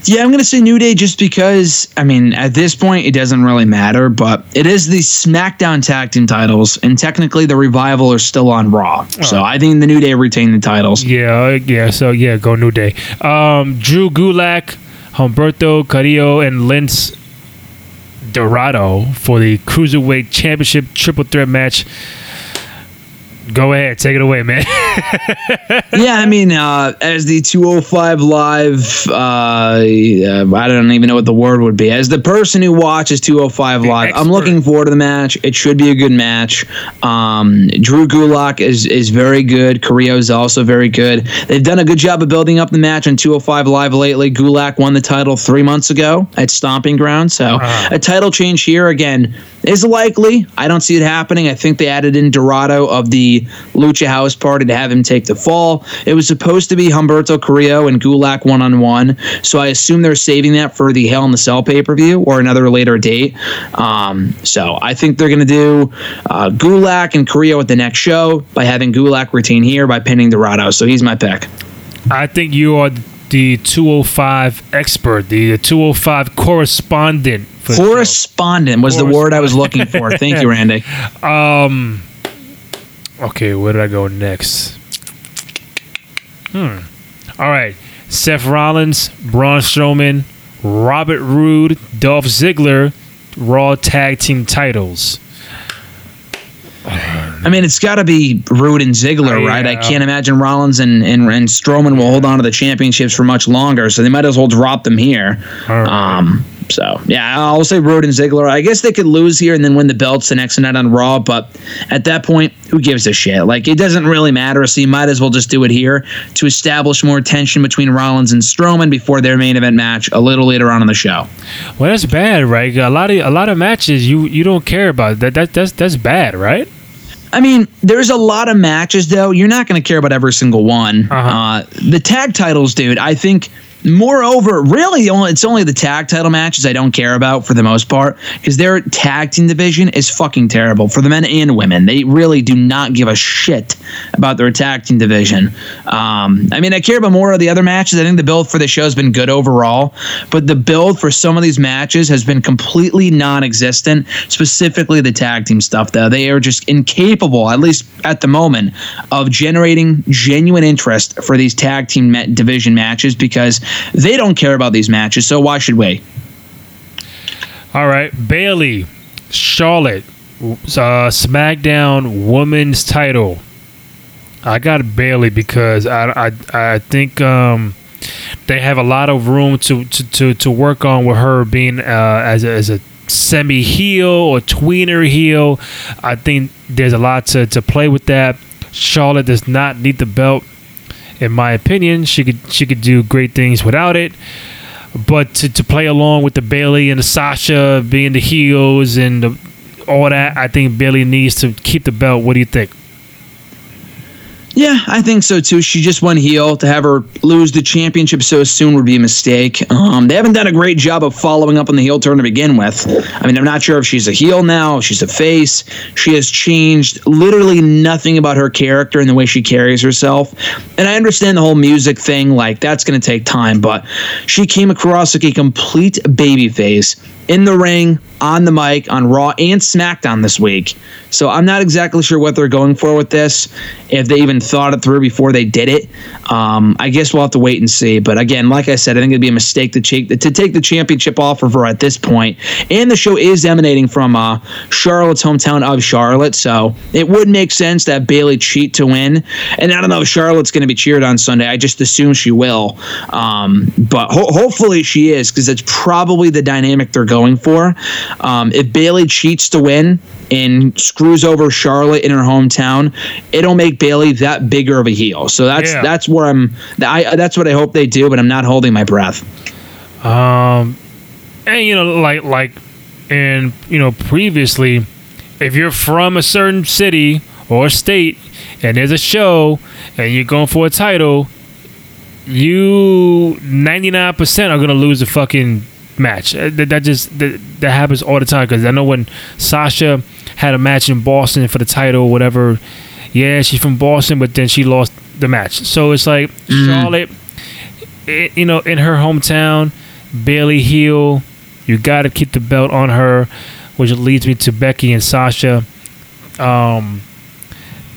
Yeah, I'm going to say New Day just because, I mean, at this point, it doesn't really matter, but it is the SmackDown Tag Team titles, and technically the Revival are still on Raw. So I think the New Day retain the titles. Yeah, yeah. So yeah, go New Day. Um, Drew Gulak, Humberto Carrillo, and Lince Dorado for the Cruiserweight Championship Triple Threat match. Go ahead, take it away, man. yeah, I mean, uh, as the 205 live, uh, I don't even know what the word would be. As the person who watches 205 live, expert. I'm looking forward to the match. It should be a good match. Um, Drew Gulak is is very good. Carrillo is also very good. They've done a good job of building up the match on 205 live lately. Gulak won the title three months ago at Stomping Ground, so a title change here again is likely. I don't see it happening. I think they added in Dorado of the Lucha House Party to have him take the fall. It was supposed to be Humberto Carrillo and Gulak one on one, so I assume they're saving that for the Hell in the Cell pay per view or another later date. Um, so I think they're going to do uh, Gulak and Carrillo at the next show by having Gulak retain here by pinning Dorado. So he's my pick. I think you are the 205 expert, the 205 correspondent. For the. Correspondent was the word I was looking for. Thank you, Randy. Um. Okay, where did I go next? Hmm. All right. Seth Rollins, Braun Strowman, Robert Roode, Dolph Ziggler, Raw Tag Team titles. I mean, it's got to be Roode and Ziggler, Oh, right? I can't imagine Rollins and, and, and Strowman will hold on to the championships for much longer, so they might as well drop them here. Right. Um, so yeah, I'll say Roode and Ziggler. I guess they could lose here and then win the belts the next night on Raw, but at that point, who gives a shit? Like it doesn't really matter, so you might as well just do it here to establish more tension between Rollins and Strowman before their main event match a little later on in the show. Well, that's bad, right? A lot of a lot of matches you you don't care about. That that that's that's bad, right? I mean, there's a lot of matches though. You're not going to care about every single one. Uh-huh. Uh, the tag titles, dude. I think. Moreover, really, only it's only the tag title matches I don't care about for the most part because their tag team division is fucking terrible for the men and women. They really do not give a shit about their tag team division. Um, I mean, I care about more of the other matches. I think the build for the show has been good overall, but the build for some of these matches has been completely non-existent. Specifically, the tag team stuff. Though they are just incapable, at least at the moment, of generating genuine interest for these tag team division matches because they don't care about these matches. So why should we? All right, Bayley, Charlotte, uh, SmackDown Women's Title. I got Bayley because I I, I think um, they have a lot of room to, to, to, to work on with her being uh, as a, as a semi heel or tweener heel. I think there's a lot to, to play with that. Charlotte does not need the belt, in my opinion. She could she could do great things without it. But to, to play along with the Bayley and the Sasha being the heels and the, all that, I think Bayley needs to keep the belt. What do you think? Yeah, I think so too. She just went heel. To have her lose the championship so soon would be a mistake. Um, they haven't done a great job of following up on the heel turn to begin with. I mean, I'm not sure if she's a heel now, she's a face. She has changed literally nothing about her character and the way she carries herself. And I understand the whole music thing, like that's going to take time, but she came across like a complete baby face in the ring, on the mic, on Raw and SmackDown this week. So I'm not exactly sure what they're going for with this, if they even thought it through before they did it. Um, I guess we'll have to wait and see. But again, like I said, I think it'd be a mistake to take to take the championship off of her at this point. And the show is emanating from uh, Charlotte's hometown of Charlotte, so it would make sense that Bayley cheat to win. And I don't know if Charlotte's going to be cheered on Sunday. I just assume she will. Um, but ho- hopefully she is because it's probably the dynamic they're going for. Um, if Bayley cheats to win and screws over Charlotte in her hometown, it'll make Bayley that bigger of a heel. So that's Yeah. that's where I'm. I that's what I hope they do, but I'm not holding my breath. Um, and you know, like like, and you know, previously, if you're from a certain city or state and there's a show and you're going for a title, you 99% are gonna lose the fucking match. Uh, That, that just that, that happens all the time because I know when Sasha had a match in Boston for the title, or whatever. Yeah, she's from Boston, but then she lost the match. So it's like Charlotte, i you know, in her hometown, Bayley heel. You got to keep the belt on her, which leads me to Becky and Sasha. Um,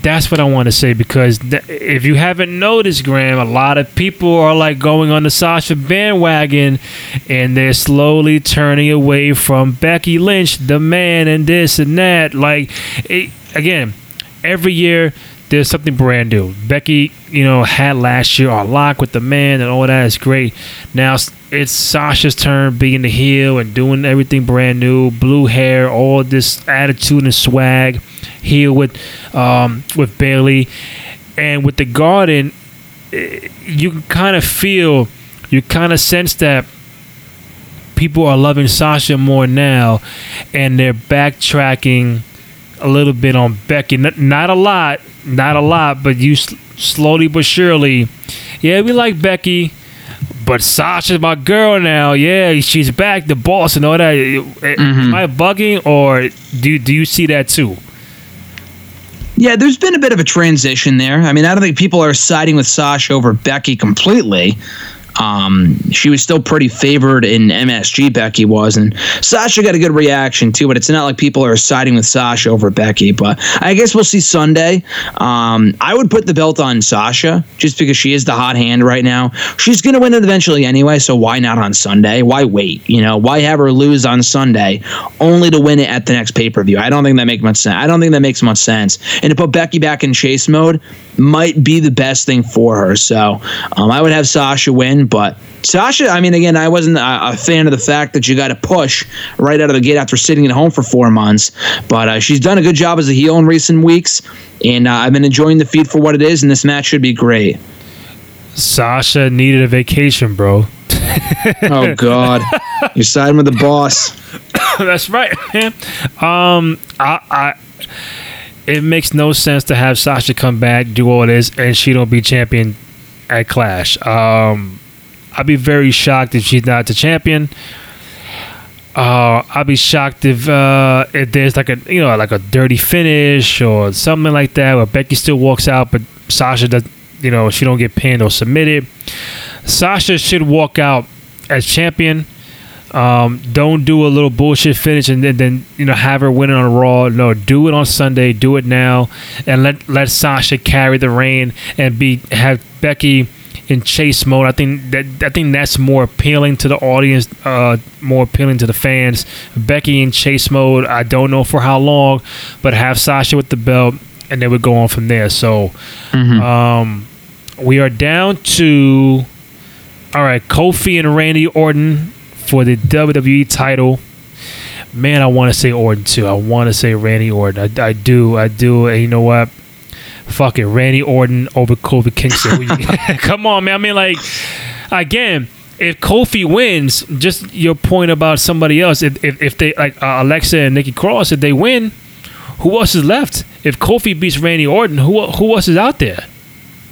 that's what I want to say because th- if you haven't noticed, Graham, a lot of people are like going on the Sasha bandwagon and they're slowly turning away from Becky Lynch, the man, and this and that. Like, it, again, every year there's something brand new. Becky, you know, had last year on lock with the man and all that is great. Now it's Sasha's turn being the heel and doing everything brand new, blue hair, all this attitude and swag. Heel with um, with Bayley and with the Garden, eh, you can kind of feel, you kind of sense that people are loving Sasha more now, and they're backtracking a little bit on Becky. Not, not a lot, not a lot, but you s- slowly but surely. Yeah, we like Becky, but Sasha's my girl now. Yeah, she's back, the boss, and all that. Eh, Am I bugging, or do do you see that too? Yeah, there's been a bit of a transition there. I mean, I don't think people are siding with Sasha over Becky completely. Um, she was still pretty favored in MSG. Becky was, and Sasha got a good reaction too. But it's not like people are siding with Sasha over Becky. But I guess we'll see Sunday. Um, I would put the belt on Sasha just because she is the hot hand right now. She's gonna win it eventually anyway. So why not on Sunday? Why wait? You know, why have her lose on Sunday only to win it at the next pay per view? I don't think that makes much sense. I don't think that makes much sense. And to put Becky back in chase mode might be the best thing for her. So um, I would have Sasha win, but Sasha, I mean, again, I wasn't a, a fan of the fact that you got to push right out of the gate after sitting at home for four months. But uh, she's done a good job as a heel in recent weeks, and uh, I've been enjoying the feed for what it is, and this match should be great. Sasha needed a vacation, bro. Oh God, you're siding with the boss. That's right, man. Um, I, I, it makes no sense to have Sasha come back, do all this, and she don't be champion at Clash. Um, I'd be very shocked if she's not the champion. Uh, I'd be shocked if uh, if there's like a you know like a dirty finish or something like that where Becky still walks out, but Sasha does you know she don't get pinned or submitted. Sasha should walk out as champion. Um, don't do a little bullshit finish and then, then you know have her win it on Raw. No, do it on Sunday. Do it now, and let let Sasha carry the reign and be have Becky in chase mode. I think that I think that's more appealing to the audience, uh, more appealing to the fans. Becky in chase mode. I don't know for how long, but have Sasha with the belt and then we go on from there. So, Mm-hmm. um, we are down to all right, Kofi and Randy Orton for the WWE title. Man, I want to say Orton too. I want to say Randy Orton. I, I do. I do. And you know what? Fuck it, Randy Orton over Kofi Kingston. Come on, man. I mean, like, again, if Kofi wins, just your point about somebody else. If if, if they like uh, Alexa and Nikki Cross, if they win, who else is left? If Kofi beats Randy Orton, who who else is out there?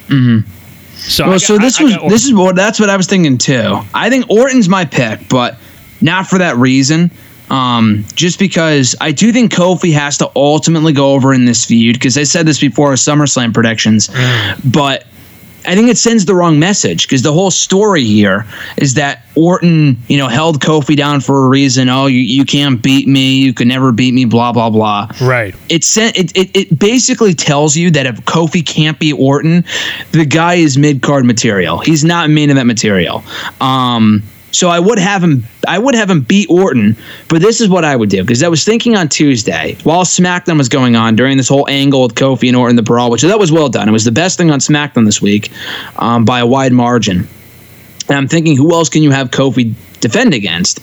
Mm-hmm. So, Well, got- so this I- I was got this is what that's what I was thinking too. I think Orton's my pick, but not for that reason. Um, just because I do think Kofi has to ultimately go over in this feud because I said this before SummerSlam predictions, but I think it sends the wrong message because the whole story here is that Orton, you know, held Kofi down for a reason. Oh, you, you can't beat me. You can never beat me. Blah blah blah right. it sent it, it it basically tells you that if Kofi can't beat Orton, the guy is mid card material. He's not main event material. Um, so I would have him. I would have him beat Orton, but this is what I would do because I was thinking on Tuesday while SmackDown was going on during this whole angle with Kofi and Orton the brawl, which that was well done. It was the best thing on SmackDown this week um, by a wide margin. And I'm thinking, who else can you have Kofi defend against?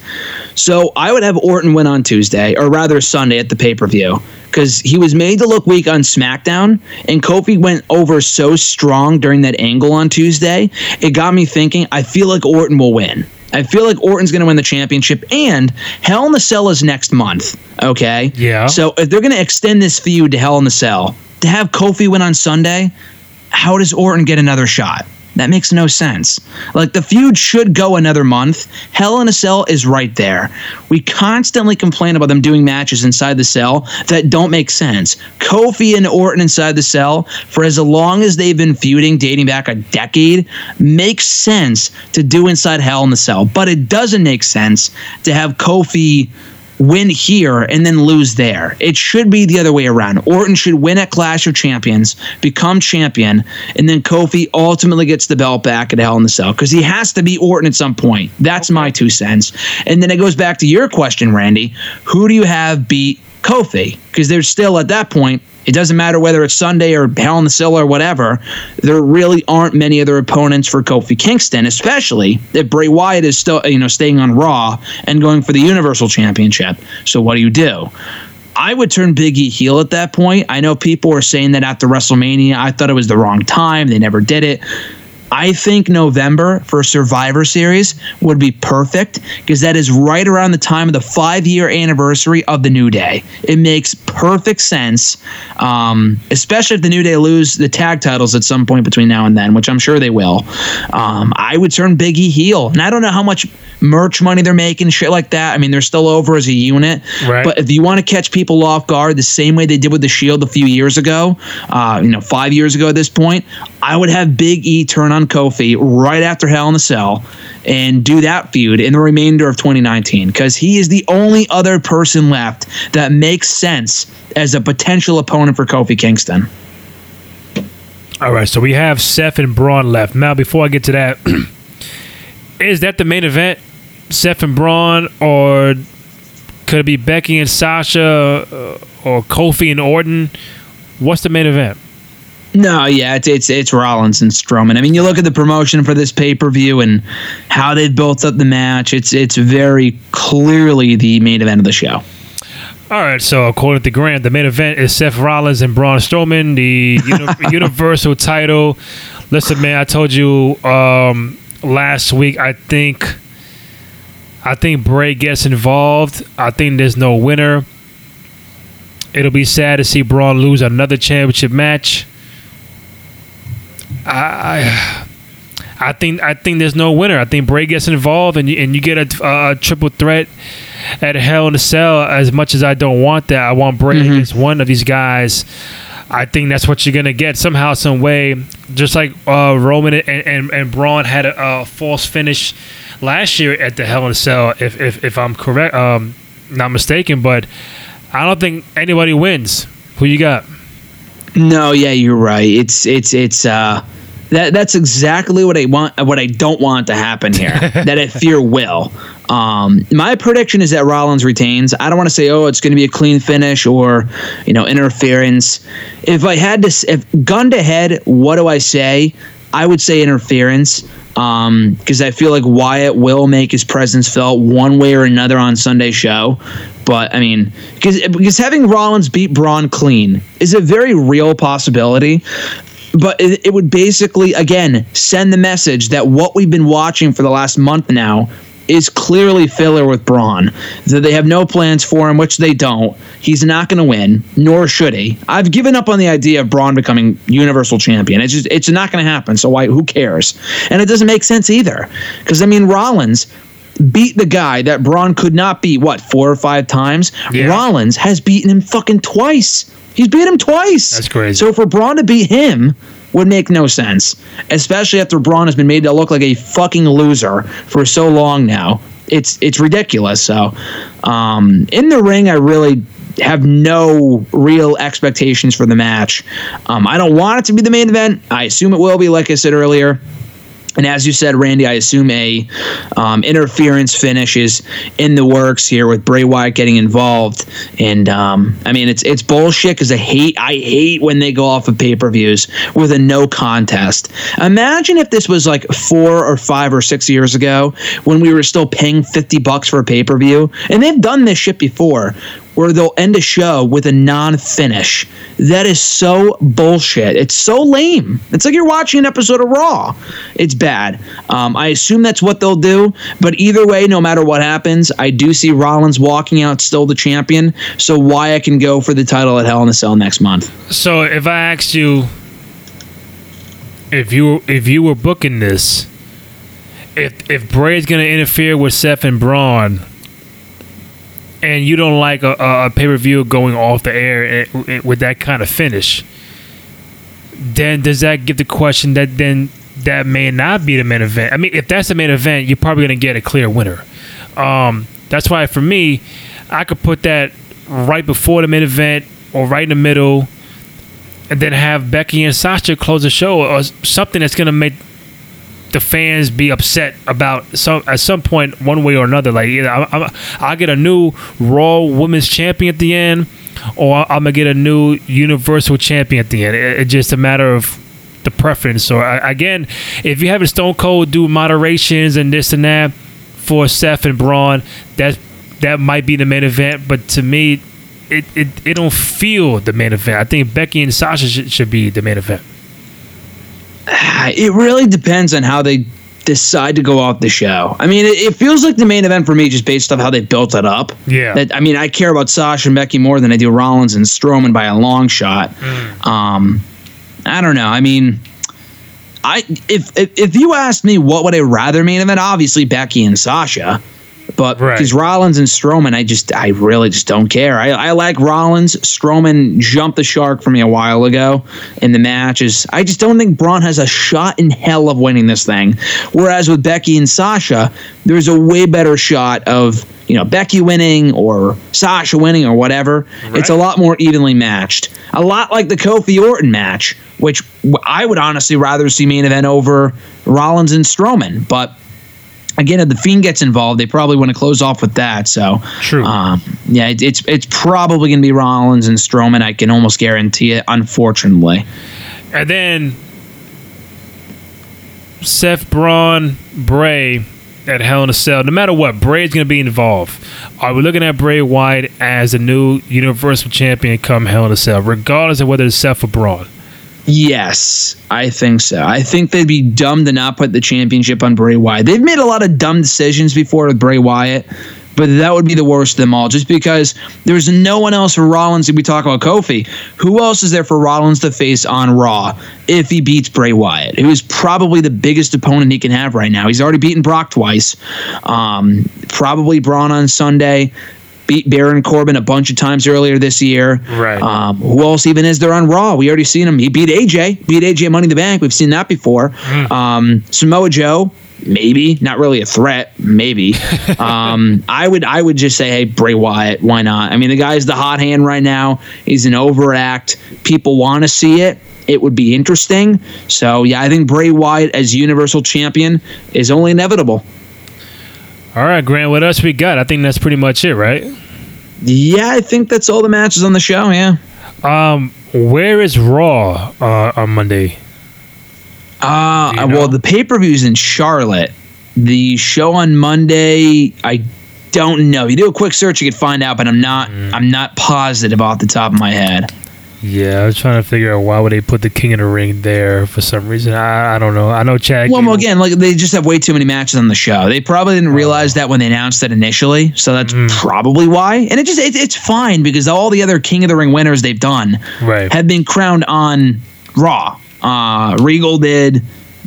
So I would have Orton win on Tuesday, or rather Sunday at the pay per view, because he was made to look weak on SmackDown, and Kofi went over so strong during that angle on Tuesday. It got me thinking, I feel like Orton will win. I feel like Orton's going to win the championship, and Hell in the Cell is next month. Okay. Yeah. So if they're going to extend this feud to Hell in the Cell, to have Kofi win on Sunday, how does Orton get another shot? That makes no sense. Like the feud should go another month. Hell in a Cell is right there. We constantly complain about them doing matches inside the cell that don't make sense. Kofi and Orton inside the cell for as long as they've been feuding, dating back a decade, makes sense to do inside Hell in the Cell. But it doesn't make sense to have Kofi win here and then lose there. It should be the other way around. Orton should win at Clash of Champions, become champion, and then Kofi ultimately gets the belt back at Hell in the Cell because he has to be Orton at some point. That's my two cents. And then it goes back to your question, Randy. Who do you have beat Kofi? Because there's still at that point. It doesn't matter whether it's Sunday or Hell in the Cell or whatever. There really aren't many other opponents for Kofi Kingston, especially if Bray Wyatt is still, you know, staying on Raw and going for the Universal Championship. So what do you do? I would turn Big E heel at that point. I know people were saying that after WrestleMania. I thought it was the wrong time. They never did it. I think November for Survivor Series would be perfect because that is right around the time of the five year anniversary of the New Day. It makes perfect sense, um, especially if the New Day lose the tag titles at some point between now and then, which I'm sure they will. Um, I would turn Big E heel. And I don't know how much merch money they're making, shit like that. I mean, they're still over as a unit. Right. But if you want to catch people off guard the same way they did with the Shield a few years ago, uh, you know, five years ago at this point, I would have Big E turn on Kofi right after Hell in the Cell and do that feud in the remainder of 2019 because he is the only other person left that makes sense as a potential opponent for Kofi Kingston. All right, so we have Seth and Braun left. Now, before I get to that, is that the main event? Seth and Braun, or could it be Becky and Sasha, uh, or Kofi and Orton? What's the main event? No, yeah, it's it's it's Rollins and Strowman. I mean, you look at the promotion for this pay per view and how they've built up the match. It's it's very clearly the main event of the show. All right, so according to Graham, the main event is Seth Rollins and Braun Strowman, the uni- Universal title. Listen, man, I told you um, last week. I think, I think Bray gets involved. I think there's no winner. It'll be sad to see Braun lose another championship match. I, I think I think there's no winner. I think Bray gets involved, and you, and you get a, a triple threat at Hell in a Cell. As much as I don't want that, I want Bray against one of these guys. I think that's what you're gonna get somehow, some way. Just like uh, Roman and, and and Braun had a, a false finish last year at the Hell in a Cell, if if, if I'm correct, um, not mistaken. But I don't think anybody wins. Who you got? No, yeah, you're right. It's it's it's uh that that's exactly what I want what I don't want to happen here. that I fear will. Um, my prediction is that Rollins retains. I don't want to say, oh, it's going to be a clean finish or, you know, interference. If I had to, if gun to head, what do I say? I would say interference Um, because I feel like Wyatt will make his presence felt one way or another on Sunday show. But I mean, because because having Rollins beat Braun clean is a very real possibility. But it, it would basically again send the message that what we've been watching for the last month now is clearly filler with Braun. That they have no plans for him, which they don't. He's not going to win, nor should he. I've given up on the idea of Braun becoming Universal Champion. It's just it's not going to happen. So why? Who cares? And it doesn't make sense either. Because I mean, Rollins beat the guy that Braun could not beat. What four or five times? Yeah. Rollins has beaten him fucking twice. He's beat him twice. That's crazy. So for Braun to beat him would make no sense, especially after Braun has been made to look like a fucking loser for so long now. It's it's ridiculous. So, um, in the ring, I really have no real expectations for the match. Um, I don't want it to be the main event. I assume it will be, like I said earlier. And as you said, Randy, I assume a um, interference finish is in the works here with Bray Wyatt getting involved. And um, I mean, it's it's bullshit because I hate I hate when they go off of pay per views with a no contest. Imagine if this was like four or five or six years ago when we were still paying fifty bucks for a pay per view, and they've done this shit before. Where they'll end a show with a non-finish. That is so bullshit. It's so lame. It's like you're watching an episode of Raw. It's bad. Um, I assume that's what they'll do. But either way, no matter what happens, I do see Rollins walking out still the champion. So Wyatt can go for the title at Hell in a Cell next month. So if I asked you if you if you were booking this, if if Bray's gonna interfere with Seth and Braun, and you don't like a, a, pay per view going off the air eh, eh, with that kind of finish, then does that give the question that then that may not be the main event? I mean, if that's the main event, you're probably gonna get a clear winner. Um, that's why for me, I could put that right before the main event or right in the middle and then have Becky and Sasha close the show or something that's gonna make the fans be upset about some at some point one way or another. Like either I, I, I'll get a new Raw Women's Champion at the end, or I'm gonna get a new Universal Champion at the end. It- it's just a matter of the preference. So I, again, if you have a Stone Cold do moderations and this and that for Seth and Braun, that that might be the main event. But to me, it, it, it don't feel the main event. I think Becky and Sasha should, should be the main event. It really depends on how they decide to go off the show. I mean, it, it feels like the main event for me just based off how they built it up. Yeah. That I mean, I care about Sasha and Becky more than I do Rollins and Strowman by a long shot. Mm. Um, I don't know. I mean, I if, if if you asked me what would I rather main event, obviously Becky and Sasha. But Right. because Rollins and Strowman, I just I really just don't care. I, I like Rollins. Strowman jumped the shark for me a while ago in the matches. I just don't think Braun has a shot in hell of winning this thing. Whereas with Becky and Sasha, there's a way better shot of you know Becky winning or Sasha winning or whatever. It's a lot more evenly matched. A lot like the Kofi Orton match, which I would honestly rather see main event over Rollins and Strowman, but again, if the Fiend gets involved, they probably want to close off with that. So, True. Um, yeah, it, it's it's probably going to be Rollins and Strowman. I can almost guarantee it. Unfortunately, And then Seth Braun, Bray at Hell in a Cell. No matter what, Bray's going to be involved. Are we looking at Bray Wyatt as the new Universal Champion come Hell in a Cell, regardless of whether it's Seth or Braun? Yes, I think so. I think they'd be dumb to not put the championship on Bray Wyatt. They've made a lot of dumb decisions before with Bray Wyatt. But that would be the worst of them all, just because there's no one else for Rollins. If we talk about Kofi, who else is there for Rollins to face on Raw if he beats Bray Wyatt, who is probably the biggest opponent he can have right now? He's already beaten Brock twice, um, probably Braun on Sunday. Beat Baron Corbin a bunch of times earlier this year. Right. Um, who else even is there on Raw? We already seen him. He beat AJ. Beat AJ Money in the Bank. We've seen that before. Um, Samoa Joe, maybe not really a threat. Maybe. um, I would I would just say, hey, Bray Wyatt. Why not? I mean, the guy's the hot hand right now. He's an overact. People want to see it. It would be interesting. So yeah, I think Bray Wyatt as Universal Champion is only inevitable. All right, Graham. What else we got? I think that's pretty much it, right? Yeah, I think that's all the matches on the show. Yeah. Um, where is Raw uh, on Monday? Uh, you well, the pay per view's in Charlotte. The show on Monday, I don't know. You do a quick search, you could find out, but I'm not. Mm. I'm not positive off the top of my head. Yeah, I was trying to figure out why would they put the King of the Ring there for some reason. I, I don't know. I know Chad. Well, Gable- again, like they just have way too many matches on the show. They probably didn't realize that when they announced it initially, so that's Mm. probably why. And it just it, it's fine because all the other King of the Ring winners they've done Right. have been crowned on Raw. Uh, Regal did.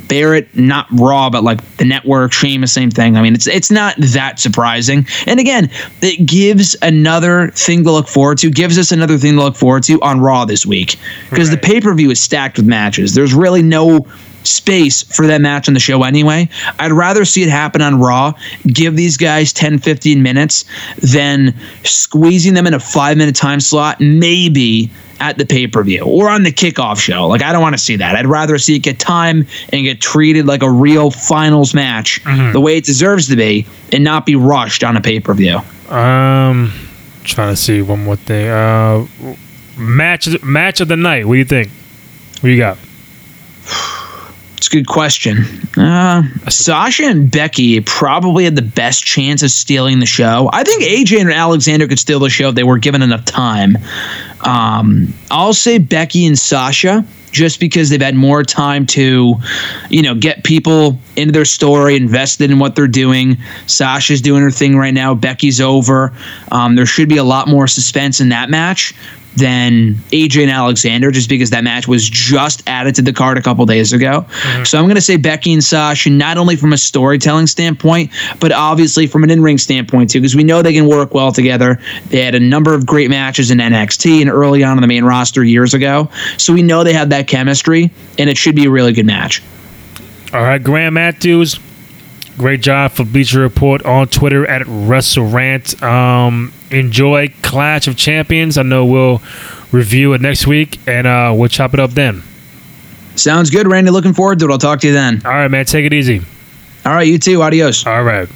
Barrett, not Raw, but like the network, Sheamus, same thing. I mean, it's it's not that surprising. And again, it gives another thing to look forward to. Gives us another thing to look forward to on Raw this week because the pay per view is stacked with matches. There's really no space for that match on the show anyway. I'd rather see it happen on Raw, give these guys 10, 15 minutes than squeezing them in a five minute time slot, maybe at the pay per view or on the kickoff show. Like, I don't want to see that. I'd rather see it get time and get treated like a real finals match the way it deserves to be and not be rushed on a pay per view. Um, trying to see one more thing. Uh, match match of the night. What do you think? What you got? It's a good question. Uh, Sasha and Becky probably had the best chance of stealing the show. I think AJ and Alexander could steal the show if they were given enough time. Um, I'll say Becky and Sasha just because they've had more time to, you know, get people into their story, invested in what they're doing. Sasha's doing her thing right now. Becky's over. Um, there should be a lot more suspense in that match than AJ and Alexander, just because that match was just added to the card a couple days ago. So I'm going to say Becky and Sasha, not only from a storytelling standpoint, but obviously from an in ring standpoint too, because we know they can work well together. They had a number of great matches in NXT and early on in the main roster years ago. So we know they have that chemistry, and it should be a really good match. All right, Graham Matthews. Great job for Bleacher Report on Twitter at WrestleRant. Um, enjoy Clash of Champions. I know we'll review it next week and uh, we'll chop it up then. Sounds good, Randy. Looking forward to it. I'll talk to you then. All right, man. Take it easy. All right, you too. Adios. All right.